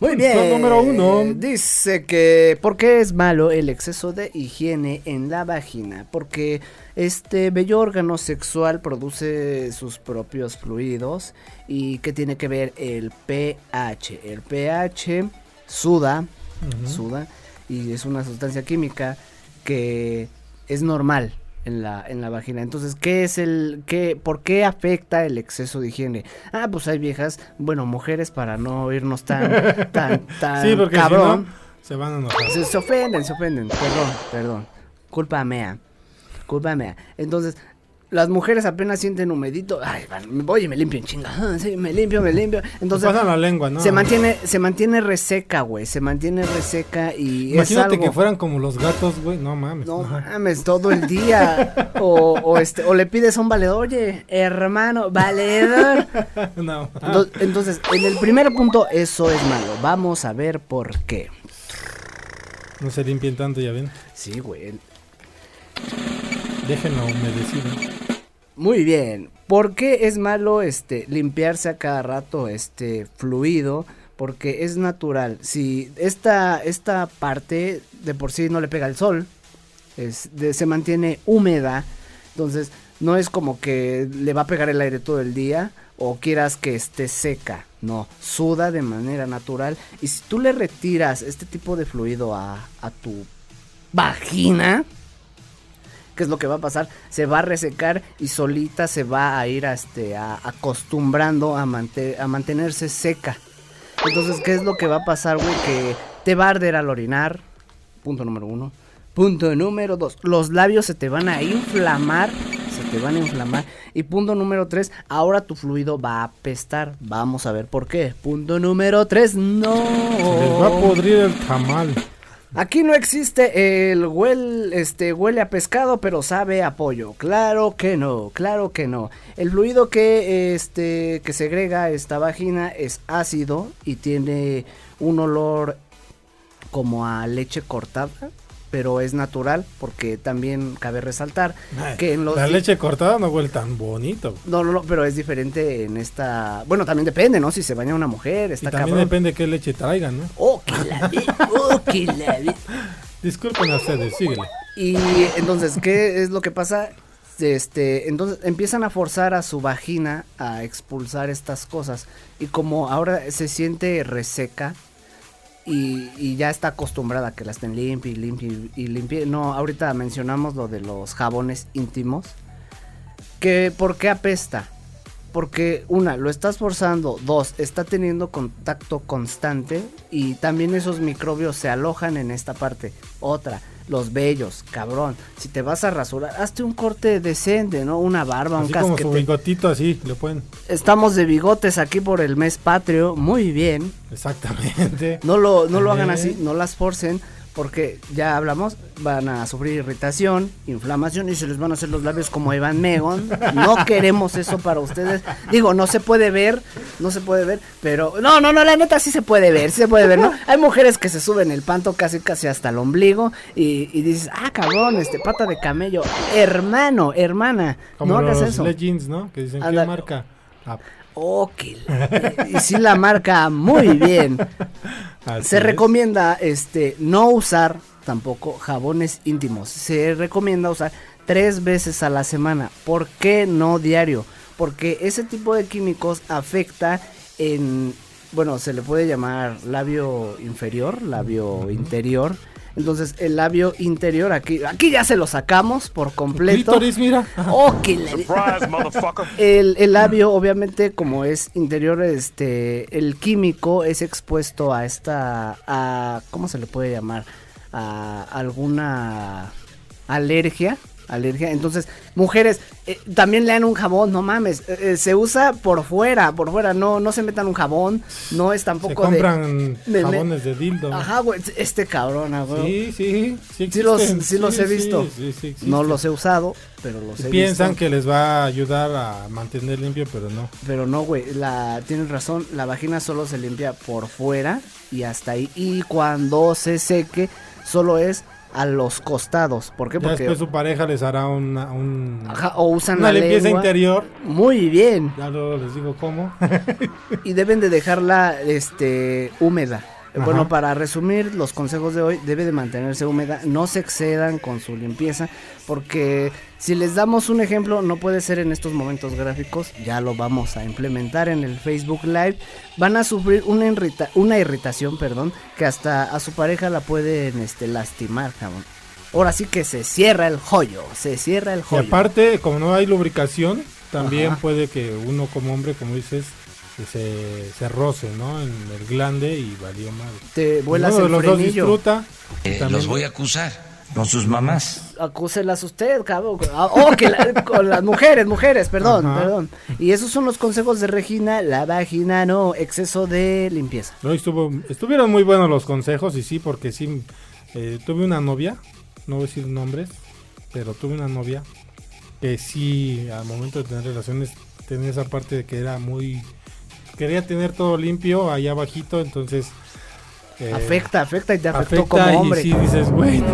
Muy bien. Punto número uno. Dice que ¿por qué es malo el exceso de higiene en la vagina? Porque este bello órgano sexual produce sus propios fluidos y qué tiene que ver el pH. El pH suda, suda y es una sustancia química que es normal en la, en la vagina. Entonces, ¿qué es el, qué, por qué afecta el exceso de higiene? Ah, pues hay viejas, bueno, mujeres para no irnos tan, tan, tan sí, porque cabrón. si no, se van a enojar. Se, se ofenden, se ofenden. Perdón, perdón. Culpa mea. Culpa mea. Entonces, las mujeres apenas sienten humedito. Ay, voy y me limpio en chinga. Ah, sí, me limpio, me limpio. Entonces, pasan la lengua, ¿no? Se mantiene, se mantiene reseca, güey. Se mantiene reseca y Imagínate es algo... que fueran como los gatos, güey, no mames. No mames, todo el día. O, o este, o le pides a un valedor, oye, hermano, valedor. no. Ento- Entonces, en el primer punto, eso es malo. Vamos a ver por qué. No se limpien tanto, ya ven. Sí, güey. Déjenlo humedecido. Muy bien. ¿Por qué es malo este limpiarse a cada rato este fluido? Porque es natural. Si esta, esta parte de por sí no le pega el sol, es de- se mantiene húmeda, entonces no es como que le va a pegar el aire todo el día o quieras que esté seca. No, suda de manera natural. Y si tú le retiras este tipo de fluido a, a tu vagina, ¿Qué es lo que va a pasar? Se va a resecar y solita se va a ir a este, a- acostumbrando a, a mantenerse seca. Entonces, ¿qué es lo que va a pasar, güey? Que te va a arder al orinar. Punto número uno. Punto número dos. Los labios se te van a inflamar. Se te van a inflamar. Y punto número tres. Ahora tu fluido va a apestar. Vamos a ver por qué. Punto número tres. No. Se va a podrir el tamal. Aquí no existe el huel, este, huele a pescado, pero sabe a pollo. Claro que no, claro que no. El fluido que, este, que segrega esta vagina es ácido y tiene un olor como a leche cortada, pero es natural porque también cabe resaltar que en los La leche cortada no huele tan bonito. no, no, no, pero es diferente en esta. Bueno, también depende, ¿no? Si se baña una mujer, Y está también cabrón. depende qué leche traigan, ¿no? Oh, que la vi, oh, que la vi. Disculpen a ustedes, síguele. Y entonces, ¿qué es lo que pasa? Este, entonces empiezan a forzar a su vagina a expulsar estas cosas. Y como ahora se siente reseca y, ya está acostumbrada a que la estén limpia y limpia y limpia. No, ahorita mencionamos lo de los jabones íntimos. Que, ¿Por qué apesta? Porque una, lo estás forzando, dos, está teniendo contacto constante y también esos microbios se alojan en esta parte. Otra, los vellos, cabrón. Si te vas a rasurar, hazte un corte decente, ¿no? Una barba, Así un como su casquete. bigotito así, le pueden. Estamos de bigotes aquí por el mes patrio, muy bien. Exactamente. No lo, no lo hagan así, no las forcen, porque ya hablamos, van a sufrir irritación, inflamación y se les van a hacer los labios como Evan Megon. No queremos eso para ustedes. Digo, no se puede ver, no se puede ver, pero no, no, no, la neta sí se puede ver, sí se puede ver, ¿no? Hay mujeres que se suben el panto casi casi hasta el ombligo y, y dices, ah, cabrón, este pata de camello, hermano, hermana, Como no hagas los eso. leggings, ¿no? Que dicen, Anda. ¿qué marca? Ah, La- y sí la marca muy bien. así Se es. recomienda este no usar tampoco jabones íntimos. Se recomienda usar tres veces a la semana. ¿Por qué no diario? Porque ese tipo de químicos afecta en, bueno, se le puede llamar labio inferior, labio interior. Entonces el labio interior aquí, aquí ya se lo sacamos por completo. Clítoris, mira. Oh, que la- el, el labio, obviamente, como es interior, este, el químico es expuesto a esta, a, ¿cómo se le puede llamar? A alguna alergia, alergia. Entonces, mujeres, eh, también lean un jabón, no mames, eh, eh, se usa por fuera, por fuera, no, no se metan un jabón, no es Se tampoco de... compran de- jabones de dildo. Ajá, güey, este cabrón, ah, güey. Sí, sí, sí. Sí los, sí los he visto. sí, no los he usado, pero los he Piensan visto. que les va a ayudar a mantener limpio, pero no. Pero no, güey, la tienes razón, la vagina solo se limpia por fuera y hasta ahí. Y cuando se seque, solo es a los costados. ¿Por qué? Ya Porque después su pareja les hará una, un- Ajá, o usan una la limpieza lengua. interior. Muy bien. Ya luego les digo cómo. Y deben de dejarla este húmeda. Ajá. Bueno, para resumir los consejos de hoy, debe de mantenerse húmeda, no se excedan con su limpieza, porque si les damos un ejemplo, no puede ser en estos momentos gráficos, ya lo vamos a implementar en el Facebook Live, van a sufrir una, irrita- una irritación, perdón, que hasta a su pareja la pueden este, lastimar, cabrón. Ahora sí que se cierra el joyo, se cierra el Y joyo. aparte, como no hay lubricación, también Ajá. puede que uno como hombre, como dices, que se, se roce, ¿no? En el glande y valió mal. Te vuelas Uno de el los dos frenillo. disfruta. Eh, también- los voy a acusar con sus mamás. Acúselas usted, cabrón. Ah, Oh, que la- con las mujeres, mujeres, perdón, Ajá. perdón. Y esos son los consejos de Regina, la vagina, no, exceso de limpieza. No, estuvo, estuvieron muy buenos los consejos y sí, porque sí, eh, tuve una novia, no voy a decir nombres, pero tuve una novia que sí, al momento de tener relaciones, tenía esa parte de que era muy... Quería tener todo limpio allá abajito, entonces... eh, afecta, afecta y te afectó afecta como y hombre. sí dices, bueno,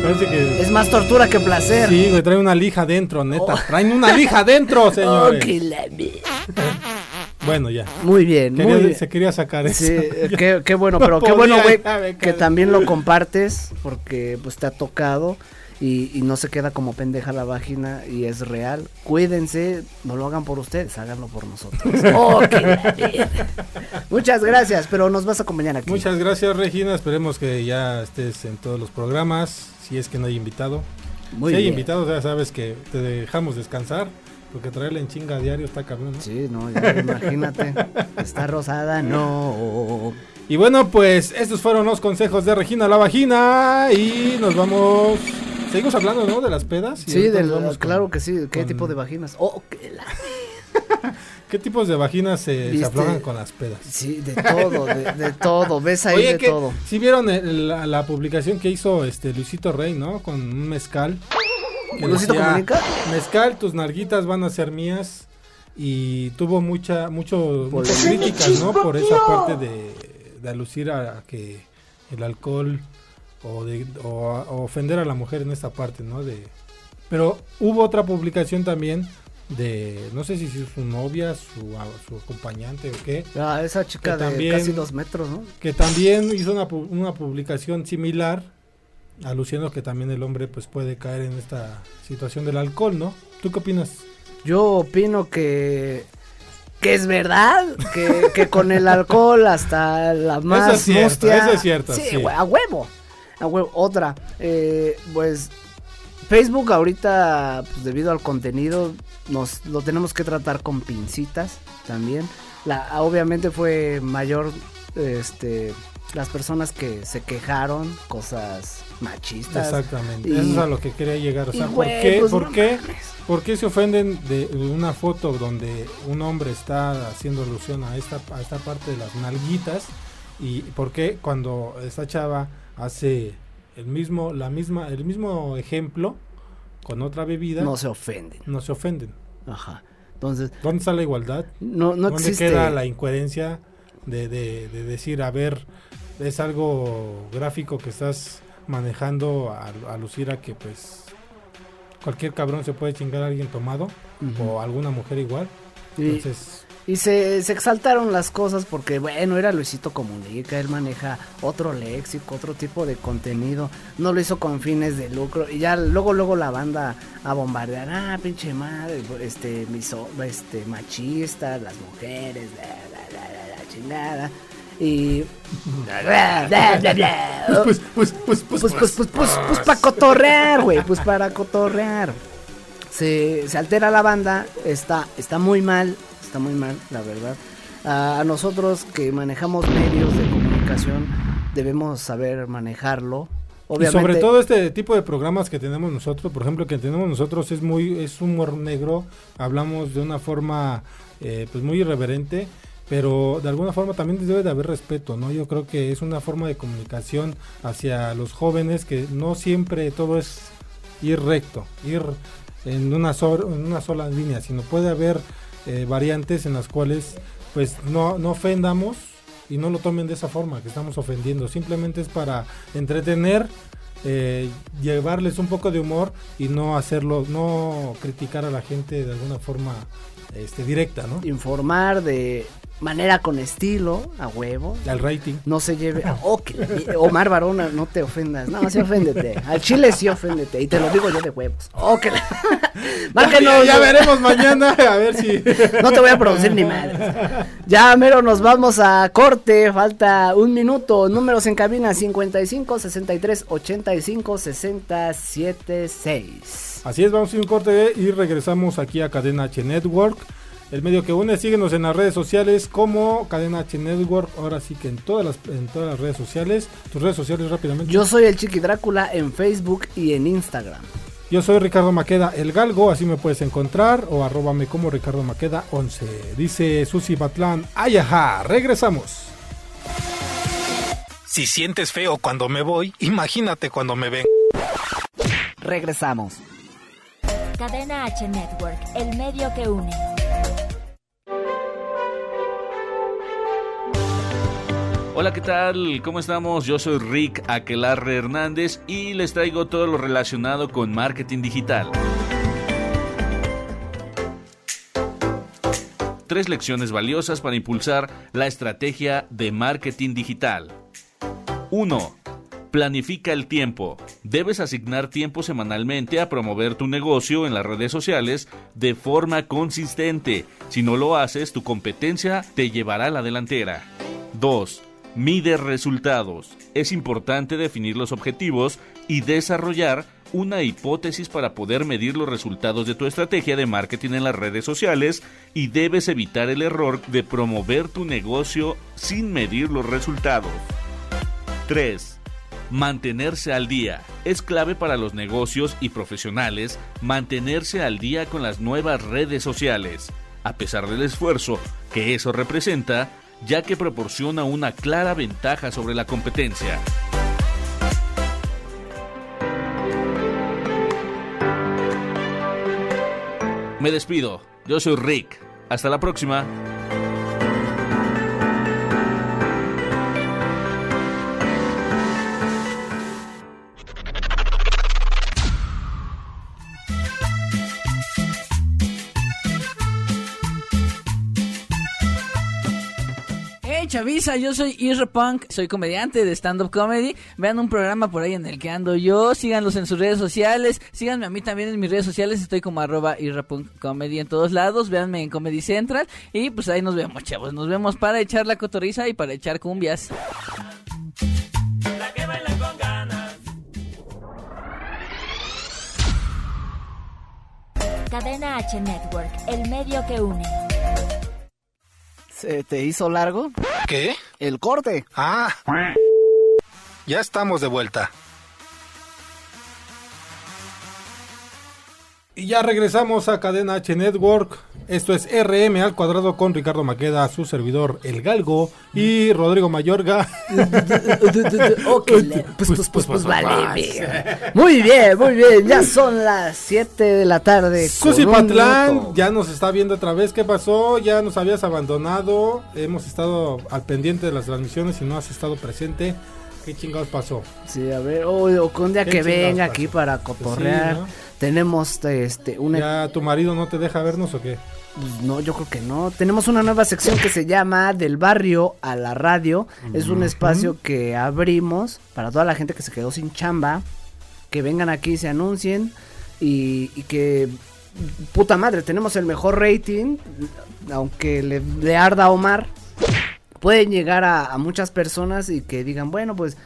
parece que... Es más tortura que placer. Sí, güey, trae una lija dentro, neta. Oh. Traen una lija dentro, Oh, señores. Bueno, ya. Muy bien, Quería- muy bien. Se quería sacar eso. Sí, eh, Ya. qué, qué bueno, No pero qué podía, bueno, güey, que también lo compartes porque pues te ha tocado y, y no se queda como pendeja la vagina y es real. Cuídense, no lo hagan por ustedes, háganlo por nosotros. Verga. Muchas gracias, pero nos vas a acompañar aquí. Muchas gracias, Regina. Esperemos que ya estés en todos los programas. Si es que no hay invitado. Muy si hay bien. invitados, ya sabes que te dejamos descansar. Porque traerle en chinga a diario está cabrón. ¿no? Sí, no, ya imagínate. Está rosada, no. Y bueno, pues estos fueron los consejos de Regina la Vagina. Y nos vamos. Seguimos hablando, ¿no? De las pedas. Y Sí, vamos con- claro que sí. ¿Qué con- tipo de vaginas? Oh, que la- ¿Qué tipos de vaginas se, se aflojan con las pedas? Sí, de todo, de, de todo. Ves ahí Oye, de que todo. si vieron el- la, la publicación que hizo este Luisito Rey, ¿no? Con un mezcal. ¿Luisito decía, Comunica? Mezcal, tus narguitas van a ser mías. Y tuvo mucha, mucho, muchas críticas, ¿no? Por esa parte de, de alucir a que el alcohol o, de, o, a- o ofender a la mujer en esta parte, ¿no? De, pero hubo otra publicación también de, no sé si es su novia, su, a- su acompañante o qué, Ah, esa chica de también- casi dos metros, ¿no? que también hizo una, una publicación similar, aluciendo que también el hombre pues puede caer en esta situación del alcohol, ¿no? ¿Tú qué opinas? Yo opino que que es verdad, que, que con el alcohol hasta la más es cierto, mustia- eso es cierto, Sí, a huevo. A huevo. Otra, eh, pues Facebook ahorita, pues, debido al contenido, nos lo tenemos que tratar con pincitas también. La, obviamente fue mayor, este, las personas que se quejaron, cosas machistas. Exactamente, Y- eso es a lo que quería llegar. O sea, ¿por, güey, qué, pues, por, no qué, por qué se ofenden de una foto donde un hombre está haciendo alusión a esta, a esta parte de las nalguitas? ¿Y por qué cuando esta chava hace el mismo, la misma, el mismo ejemplo con otra bebida, No se ofenden. no se ofenden? Ajá. Entonces, ¿Dónde está la igualdad? no, no ¿Dónde existe. queda la incoherencia de, de- de decir, a ver, es algo gráfico que estás manejando a, a lucir a que pues cualquier cabrón se puede chingar a alguien tomado o alguna mujer igual? Entonces, Y se, se exaltaron las cosas porque, bueno, era Luisito Comunica, él maneja otro léxico, otro tipo de contenido, no lo hizo con fines de lucro, y ya luego, luego la banda a bombardear, ah, pinche madre, este, miso, este, machista, las mujeres, la, la, la, chingada, y... pues, pues, pues, pues, Pues, pues, pues, pues, pues para cotorrear, güey, pues para cotorrear. Se, se altera la banda, está, está muy mal, está muy mal, la verdad. A, nosotros que manejamos medios de comunicación debemos saber manejarlo. Obviamente, Y sobre todo este tipo de programas que tenemos nosotros, por ejemplo, que tenemos nosotros es muy es humor negro, hablamos de una forma eh, pues muy irreverente, pero de alguna forma también debe de haber respeto, ¿no? Yo creo que es una forma de comunicación hacia los jóvenes que no siempre todo es ir recto, ir en una, so- en una sola línea, sino puede haber eh, variantes en las cuales pues no, no ofendamos y no lo tomen de esa forma que estamos ofendiendo. Simplemente es para entretener, eh, llevarles un poco de humor y no hacerlo, no criticar a la gente de alguna forma este, directa, ¿no? informar de manera con estilo, a huevo. Al rating. No se lleve. Oh, que la- Omar Barona, no te ofendas. No, sí oféndete. Al chile sí oféndete. Y te lo digo yo de huevos. Oh, que la- Márquenos. ya veremos mañana a ver si. No te voy a producir ni madre. Ya, mero, nos vamos a corte. Falta un minuto. Números en cabina: 55 63 85 60 76. Así es, vamos a ir un corte y regresamos aquí a Cadena H Network. El medio que une, síguenos en las redes sociales como Cadena H Network. Ahora sí que en todas las, en todas las redes sociales. Tus redes sociales rápidamente. Yo soy el Chiqui Drácula en Facebook y en Instagram. Yo soy Ricardo Maqueda, el galgo, así me puedes encontrar, o arróbame como Ricardo Maqueda 11. Dice Susi Batlán, ay ajá, regresamos. Si sientes feo cuando me voy, imagínate cuando me ven. Regresamos. Cadena H Network, el medio que une. Hola, ¿qué tal? ¿Cómo estamos? Yo soy Rick Aquelarre Hernández y les traigo todo lo relacionado con marketing digital. Tres lecciones valiosas para impulsar la estrategia de marketing digital. 1. Planifica el tiempo. Debes asignar tiempo semanalmente a promover tu negocio en las redes sociales de forma consistente. Si no lo haces, tu competencia te llevará a la delantera. 2. Mide resultados. Es importante definir los objetivos y desarrollar una hipótesis para poder medir los resultados de tu estrategia de marketing en las redes sociales y debes evitar el error de promover tu negocio sin medir los resultados. 3. Mantenerse al día. Es clave para los negocios y profesionales mantenerse al día con las nuevas redes sociales, a pesar del esfuerzo que eso representa, ya que proporciona una clara ventaja sobre la competencia. Me despido, yo soy Rick. Hasta la próxima. Chavisa, yo soy Isra Punk, soy comediante de stand-up comedy. Vean un programa por ahí en el que ando yo, síganlos en sus redes sociales, síganme a mí también en mis redes sociales, estoy como arroba Comedy en todos lados, véanme en Comedy Central y pues ahí nos vemos chavos, nos vemos para echar la cotoriza y para echar cumbias. Cadena H Network, el medio que une. ¿Se te hizo largo? ¿Qué? El corte. Ah. Ya estamos de vuelta. Y ya regresamos a Cadena H Network. Esto es RM al cuadrado con Ricardo Maqueda, su servidor El Galgo y Rodrigo Mayorga. Ok, pues, pues, pues, pues, vale. Muy bien, muy bien. Ya son las 7 de la tarde. Susi Patlán ya nos está viendo otra vez. ¿Qué pasó? Ya nos habías abandonado. Hemos estado al pendiente de las transmisiones y no has estado presente. ¿Qué chingados pasó? Sí, a ver, o, o un día ¿Qué que venga pasó? aquí para Pues sí, cotorrear. ¿no? Tenemos este una ¿Ya tu marido no te deja vernos o qué? Pues no, yo creo que no. Tenemos una nueva sección que se llama Del barrio a la radio. Es un espacio que abrimos para toda la gente que se quedó sin chamba. Que vengan aquí y se anuncien. Y, y que, puta madre, tenemos el mejor rating. Aunque le, le arda a Omar. Pueden llegar a, a muchas personas y que digan, bueno, pues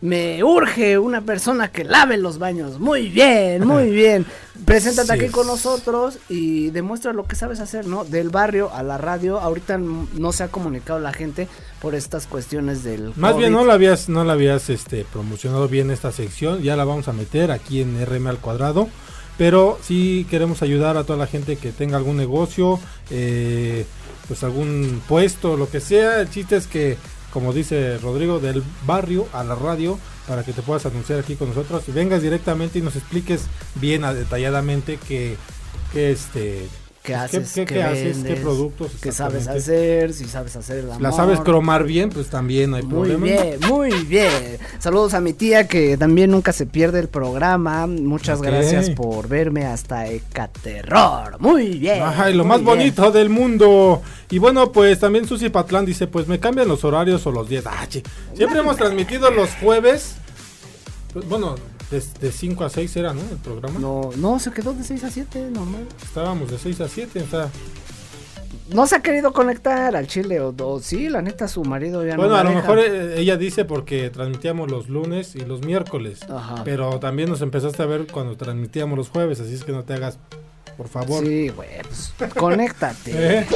me urge una persona que lave los baños. Muy bien, muy bien. Preséntate Sí aquí con nosotros y demuestra lo que sabes hacer, ¿no? Del barrio a la radio. Ahorita no se ha comunicado la gente por estas cuestiones del Más bien no la habías, no la habías este, promocionado bien esta sección, ya la vamos a meter aquí en RM al cuadrado, pero sí queremos ayudar a toda la gente que tenga algún negocio, eh, pues algún puesto, lo que sea, el chiste es que, como dice Rodrigo, del barrio a la radio, para que te puedas anunciar aquí con nosotros y vengas directamente y nos expliques bien detalladamente qué este... ¿Qué pues, haces? qué, ¿Qué qué haces? ¿Qué productos? ¿Qué sabes hacer? Si sabes hacer el ¿La amor. sabes cromar bien? Pues también no hay Muy problema. bien, muy bien. Saludos a mi tía que también nunca se pierde el programa. Muchas gracias por verme hasta Ecaterror. Muy bien. Ajá, y lo muy más bien. bonito del mundo. Y bueno, pues también Susi Patlán dice, pues me cambian los horarios o los días. Ah. Siempre hemos transmitido los jueves. Pues, bueno, de 5 a 6 era, ¿no? El programa. No, no, se quedó de 6 a 7, normal. Estábamos de 6 a 7, o sea, No se ha querido conectar al chile, o, o sí, la neta, su marido ya Bueno, no la a lo mejor eh, ella dice porque transmitíamos los lunes y los miércoles. Ajá. Pero también nos empezaste a ver cuando transmitíamos los jueves, así es que no te hagas, por favor. Sí, güey, pues, conéctate. ¿Eh?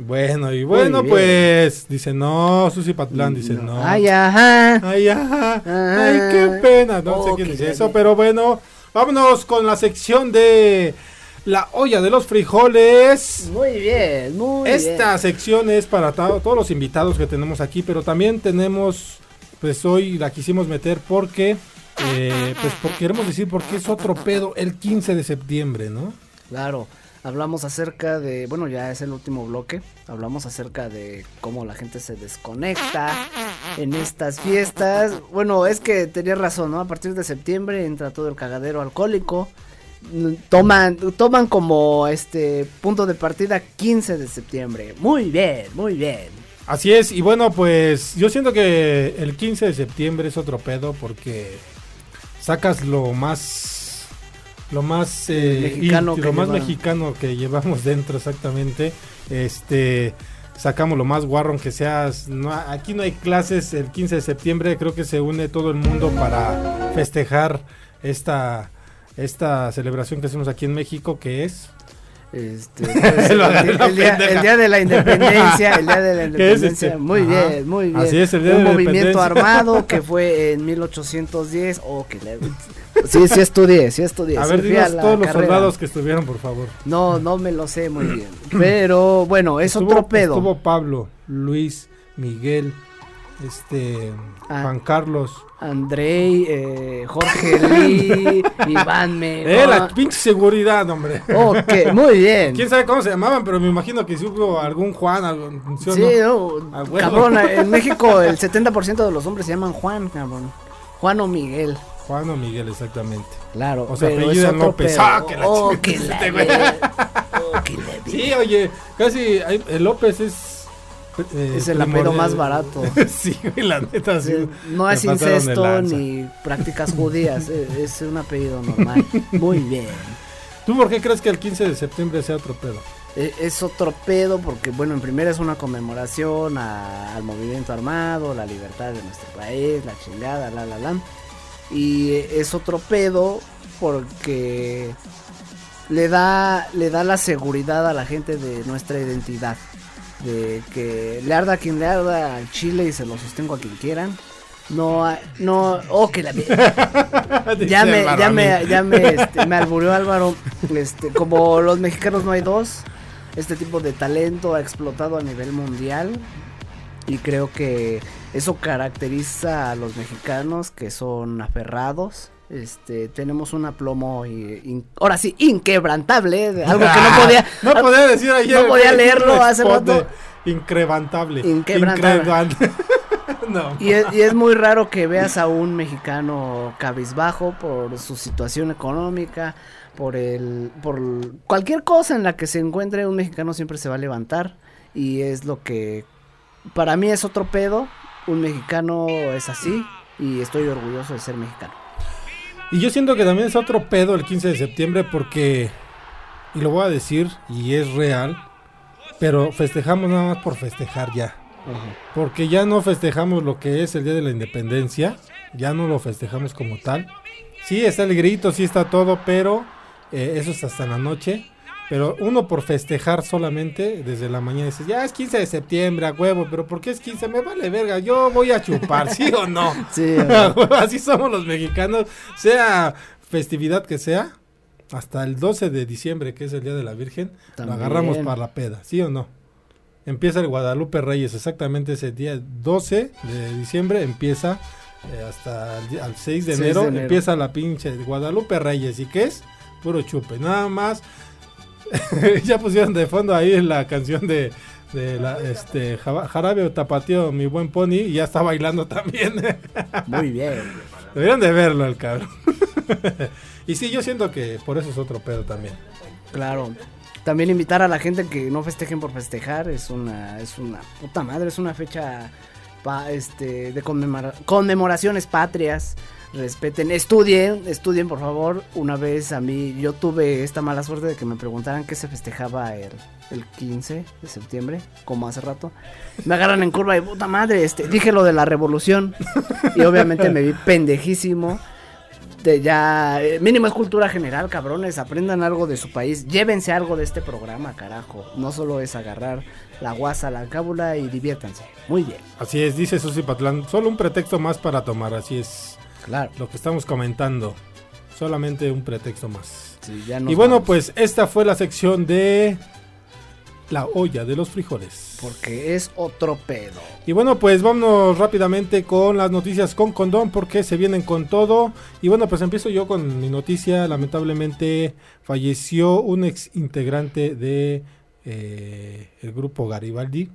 Bueno, y bueno, pues, dice no, Susi Patlán dice no. Ay, ajá. Ay, ajá. Ajá. Ay, qué pena. No sé Oh, quién dice eso, pero bueno, vámonos con la sección de la olla de los frijoles. Muy bien, muy Esta bien. sección es para to- todos los invitados que tenemos aquí, pero también tenemos, pues hoy la quisimos meter porque, eh, pues porque queremos decir porque es otro pedo el 15 de septiembre, ¿no? Claro, hablamos acerca de, bueno, ya es el último bloque, hablamos acerca de cómo la gente se desconecta en estas fiestas. Bueno, es que tenías razón, ¿no? A partir de septiembre entra todo el cagadero alcohólico. Toman, toman como este punto de partida 15 de septiembre. Muy bien, muy bien. Así es, y bueno, pues yo siento que el 15 de septiembre es otro pedo porque sacas lo más lo más eh, Mexicano que lo más lleva. mexicano que llevamos dentro exactamente. Este sacamos lo más guarron que seas. No, aquí no hay clases el 15 de septiembre, creo que se une todo el mundo para festejar esta esta celebración que hacemos aquí en México que es Este, pues, el, el día, el día de la independencia, el día de la ¿Qué es independencia, este? muy Ajá. bien, muy bien. Así es, el día Un de movimiento armado que fue en 1810, oh, que le- Sí, sí estudié, sí estudié. a sí ver a dinos todos los carrera. soldados que estuvieron por favor No, no me lo sé muy bien. Pero bueno, es Estuvo- otro pedo. Estuvo Pablo, Luis, Miguel, este, Ah. Juan Carlos. Andrei, eh, Jorge Lee, Iván Eh, la pinche seguridad, hombre. Ok, muy bien. Quién sabe cómo se llamaban, pero me imagino que si hubo algún Juan, algún, ¿sí no? no, cabrón, en México el 70% de los hombres se llaman Juan, cabrón. Juan o Miguel. Juan o Miguel, exactamente. Claro, O sea, pero otro López. pedo. Ah, que la Oh, que la este güey. ver- oh, que la Sí, oye, casi el López es. eh, Es el apellido más barato. sí, güey, la neta, sí. Sí, no es incesto ni prácticas judías, es, es un apellido normal. Muy bien. ¿Tú por qué crees que el 15 de septiembre sea otro pedo? E- Es otro pedo porque, bueno, en primera es una conmemoración a- al movimiento armado, la libertad de nuestro país, la chingada, la, la, la. Y es otro pedo porque le da, le da la seguridad a la gente de nuestra identidad. De que le arda a quien le arda al chile y se lo sostengo a quien quieran. No, no, oh, que la ya me, ya me, ya me, este, me alburió Álvaro. Este, como los mexicanos no hay dos, este tipo de talento ha explotado a nivel mundial. Y creo que eso caracteriza a los mexicanos que son aferrados. Este, tenemos un aplomo, y- in- ahora sí, inquebrantable, algo que no podía, no podía decir ayer. no podía leerlo hace rato. Increbrantable. Inquebrantable. Increbran- no. Y es, y es muy raro que veas a un mexicano cabizbajo por su situación económica, por el, por cualquier cosa en la que se encuentre un mexicano siempre se va a levantar y es lo que para mí es otro pedo. Un mexicano es así y estoy orgulloso de ser mexicano. Y yo siento que también es otro pedo el 15 de septiembre porque, y lo voy a decir, y es real, pero festejamos nada más por festejar ya. Porque ya no festejamos lo que es el Día de la Independencia, ya no lo festejamos como tal. Sí, está el grito, sí está todo, pero eh, eso es hasta la noche. Pero uno por festejar solamente desde la mañana dice, ya es 15 de septiembre, a huevo, pero ¿por qué es 15? Me vale verga, yo voy a chupar, ¿sí o no? Sí, Así somos los mexicanos, sea festividad que sea, hasta el 12 de diciembre, que es el Día de la Virgen, También. lo agarramos para la peda, ¿sí o no? Empieza el Guadalupe Reyes, exactamente ese día, 12 de diciembre, empieza eh, hasta el, día- al 6 de 6 de enero, enero. empieza la pinche Guadalupe Reyes, ¿y qué es? Puro chupe, nada más. ya pusieron de fondo ahí la canción de, de la, este, Jarabe o Tapateo, mi buen pony, y ya está bailando también. Muy bien. Deberían de verlo el cabrón. y sí, yo siento que por eso es otro pedo también. Claro. También invitar a la gente que no festejen por festejar es una es una puta madre, es una fecha pa- este de conmemora- conmemoraciones patrias. Respeten, estudien, estudien por favor. Una vez a mí yo tuve esta mala suerte de que me preguntaran qué se festejaba el, el 15 de septiembre, como hace rato. Me agarran en curva y puta madre, este, dije lo de la revolución y obviamente me vi pendejísimo de ya eh, mínimo es cultura general, cabrones, aprendan algo de su país, llévense algo de este programa, carajo. No solo es agarrar la guasa, la cábula y diviértanse. Muy bien. Así es, dice Susi Patlán. Solo un pretexto más para tomar, así es. Claro. Lo que estamos comentando. Solamente un pretexto más. Sí, ya nos y bueno, vamos. pues esta fue la sección de la olla de los frijoles. Porque es otro pedo. Y bueno, pues vámonos rápidamente con las noticias con condón porque se vienen con todo. Y bueno, pues empiezo yo con mi noticia. Lamentablemente falleció un ex integrante de eh, el grupo Garibaldi.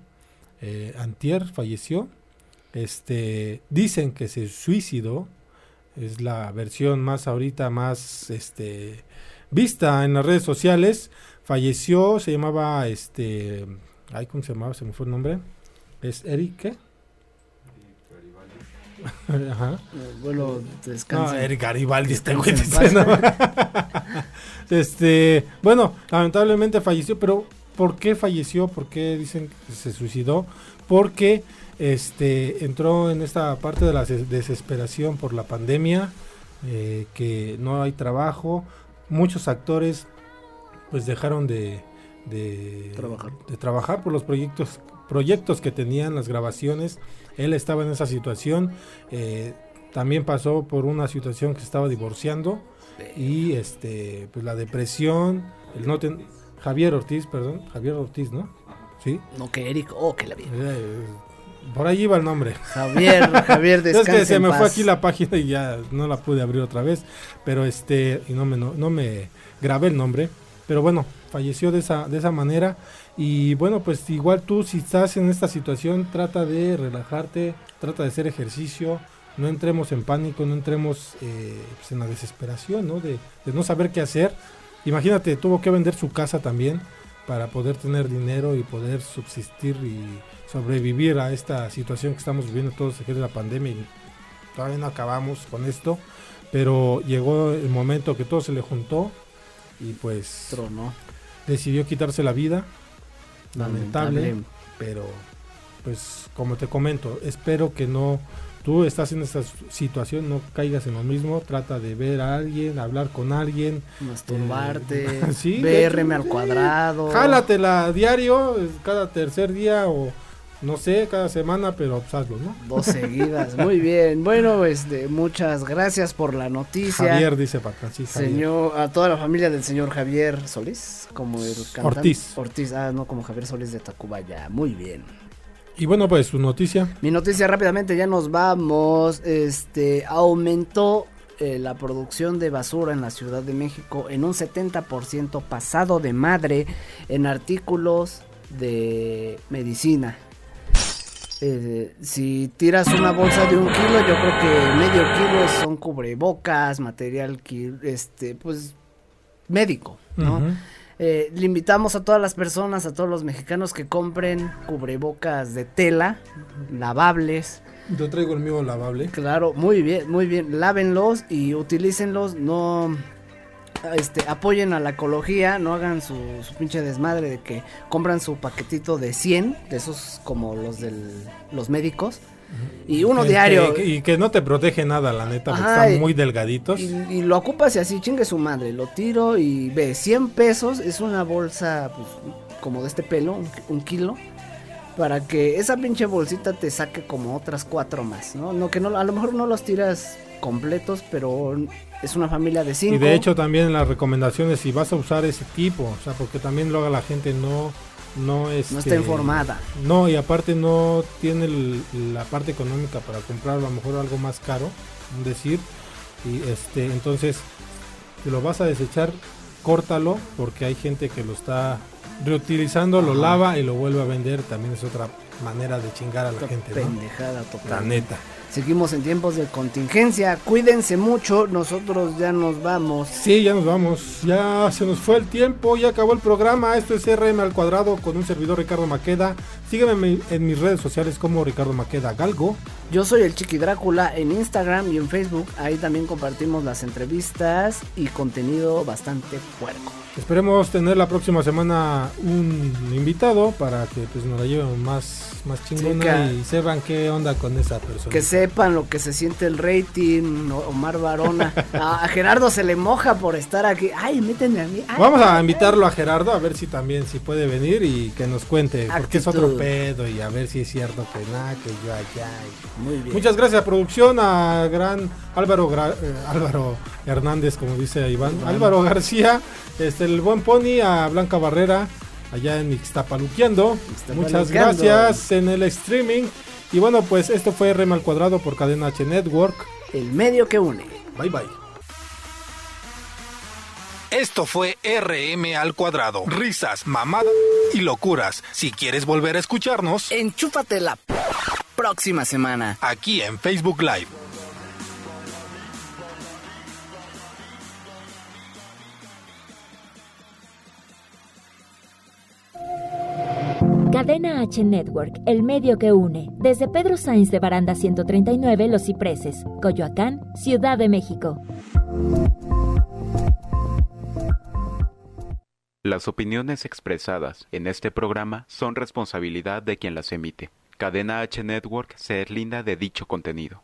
Eh, Antier falleció. Este, dicen que se suicidó. Es la versión más ahorita más este vista en las redes sociales. Falleció, se llamaba este, ay, ¿cómo se llamaba? Se me fue el nombre. Es Eric, ¿qué? Ajá. Eh, Bueno, descansen. No, Eric Garibaldi, este güey este, bueno, lamentablemente falleció, pero ¿por qué falleció? ¿Por qué dicen que se suicidó? Porque este entró en esta parte de la des- desesperación por la pandemia, eh, que no hay trabajo, muchos actores pues dejaron de, de Trabajar. de trabajar por los proyectos proyectos que tenían las grabaciones. Él estaba en esa situación. Eh, también pasó por una situación que se estaba divorciando y este pues la depresión el no ten- Javier Ortiz perdón Javier Ortiz no sí No, que Eric, oh, que la vi. Eh, por ahí iba el nombre. Javier, Javier, Es que se me fue aquí la página y ya no la pude abrir otra vez. Pero este, y no me, no, no me grabé el nombre. Pero bueno, falleció de esa, de esa manera. Y bueno, pues igual tú si estás en esta situación, trata de relajarte, trata de hacer ejercicio. No entremos en pánico, no entremos eh, pues, en la desesperación, ¿no? De, de no saber qué hacer. Imagínate, tuvo que vender su casa también para poder tener dinero y poder subsistir y sobrevivir a esta situación que estamos viviendo todos aquí de la pandemia y todavía no acabamos con esto, pero llegó el momento que todo se le juntó y pues decidió quitarse la vida. Lamentable, Lamentable. pero pues como te comento, espero que no tú estás en esta situación, no caigas en lo mismo, trata de ver a alguien, hablar con alguien. Masturbarte, eh, sí, BRM al cuadrado. Jálatela diario, cada tercer día o no sé, cada semana, pero pues hazlo, ¿no? Dos seguidas, muy bien. Bueno, este, muchas gracias por la noticia. Javier dice sí, Javier. Señor, a toda la familia del señor Javier Solís, como el cantante. Ortiz. Ortiz, ah, no, como Javier Solís de Tacubaya, muy bien. Y bueno, pues su noticia. Mi noticia rápidamente, ya nos vamos. Este, aumentó eh, la producción de basura en la Ciudad de México en un 70% pasado de madre en artículos de medicina. Eh, si tiras una bolsa de un kilo, yo creo que medio kilo son cubrebocas, material este, pues médico, ¿no? Eh, le invitamos a todas las personas, a todos los mexicanos que compren cubrebocas de tela, lavables. Yo traigo el mío lavable. Claro, muy bien, muy bien. Lávenlos y utilícenlos. No este, apoyen a la ecología, no hagan su, su, pinche desmadre de que compran su paquetito de 100, de esos como los de los médicos. Y uno que, diario. Que, y que no te protege nada, la neta, porque están muy delgaditos. Y, y, lo ocupas y así, chingue su madre. Lo tiro y ve, 100 pesos es una bolsa pues, como de este pelo, un, un, kilo. Para que esa pinche bolsita te saque como otras cuatro más, ¿no? no que no, a lo mejor no los tiras completos, pero es una familia de cinco. Y de hecho también las recomendaciones, si vas a usar ese tipo, o sea, porque también luego la gente no no, este, no está informada. No, y aparte no tiene el, la parte económica para comprar a lo mejor algo más caro, decir, y este, entonces, si lo vas a desechar, córtalo, porque hay gente que lo está reutilizando, Ajá. lo lava y lo vuelve a vender, también es otra manera de chingar a la Otra gente. Pendejada ¿no? total. La neta. Seguimos en tiempos de contingencia. Cuídense mucho. Nosotros ya nos vamos. Sí, ya nos vamos. Ya se nos fue el tiempo. Ya acabó el programa. Esto es RM al cuadrado con un servidor Ricardo Maqueda. Sígueme en mis redes sociales como Ricardo Maqueda Galgo. Yo soy el Chiqui Drácula en Instagram y en Facebook. Ahí también compartimos las entrevistas y contenido bastante puerco. Esperemos tener la próxima semana un invitado para que pues nos la lleven más, más chingona Sí, y sepan qué onda con esa persona. Que sepan lo que se siente el rating. Omar Varona. A, Gerardo se le moja por estar aquí. Ay, métenme a mí. Ay, Vamos a invitarlo a Gerardo a ver si también si puede venir y que nos cuente porque es otro pedo y a ver si es cierto que nada, que yo allá. y- Muy bien. Muchas gracias producción a gran Álvaro Gra- eh, Álvaro Hernández como dice Iván, Iván. Álvaro García, este el buen Pony a Blanca Barrera allá en Ixtapaluqueando. Muchas gracias en el streaming y bueno pues esto fue Rema al cuadrado por Cadena H Network. El medio que une. Bye bye. Esto fue RM al cuadrado. Risas, mamadas y locuras. Si quieres volver a escucharnos, Enchúfate la próxima semana. aquí en Facebook Live. Cadena H Network, el medio que une. Desde Pedro Sainz de Baranda 139, Los Cipreses, Coyoacán, Ciudad de México. Las opiniones expresadas en este programa son responsabilidad de quien las emite. Cadena H Network se deslinda de dicho contenido.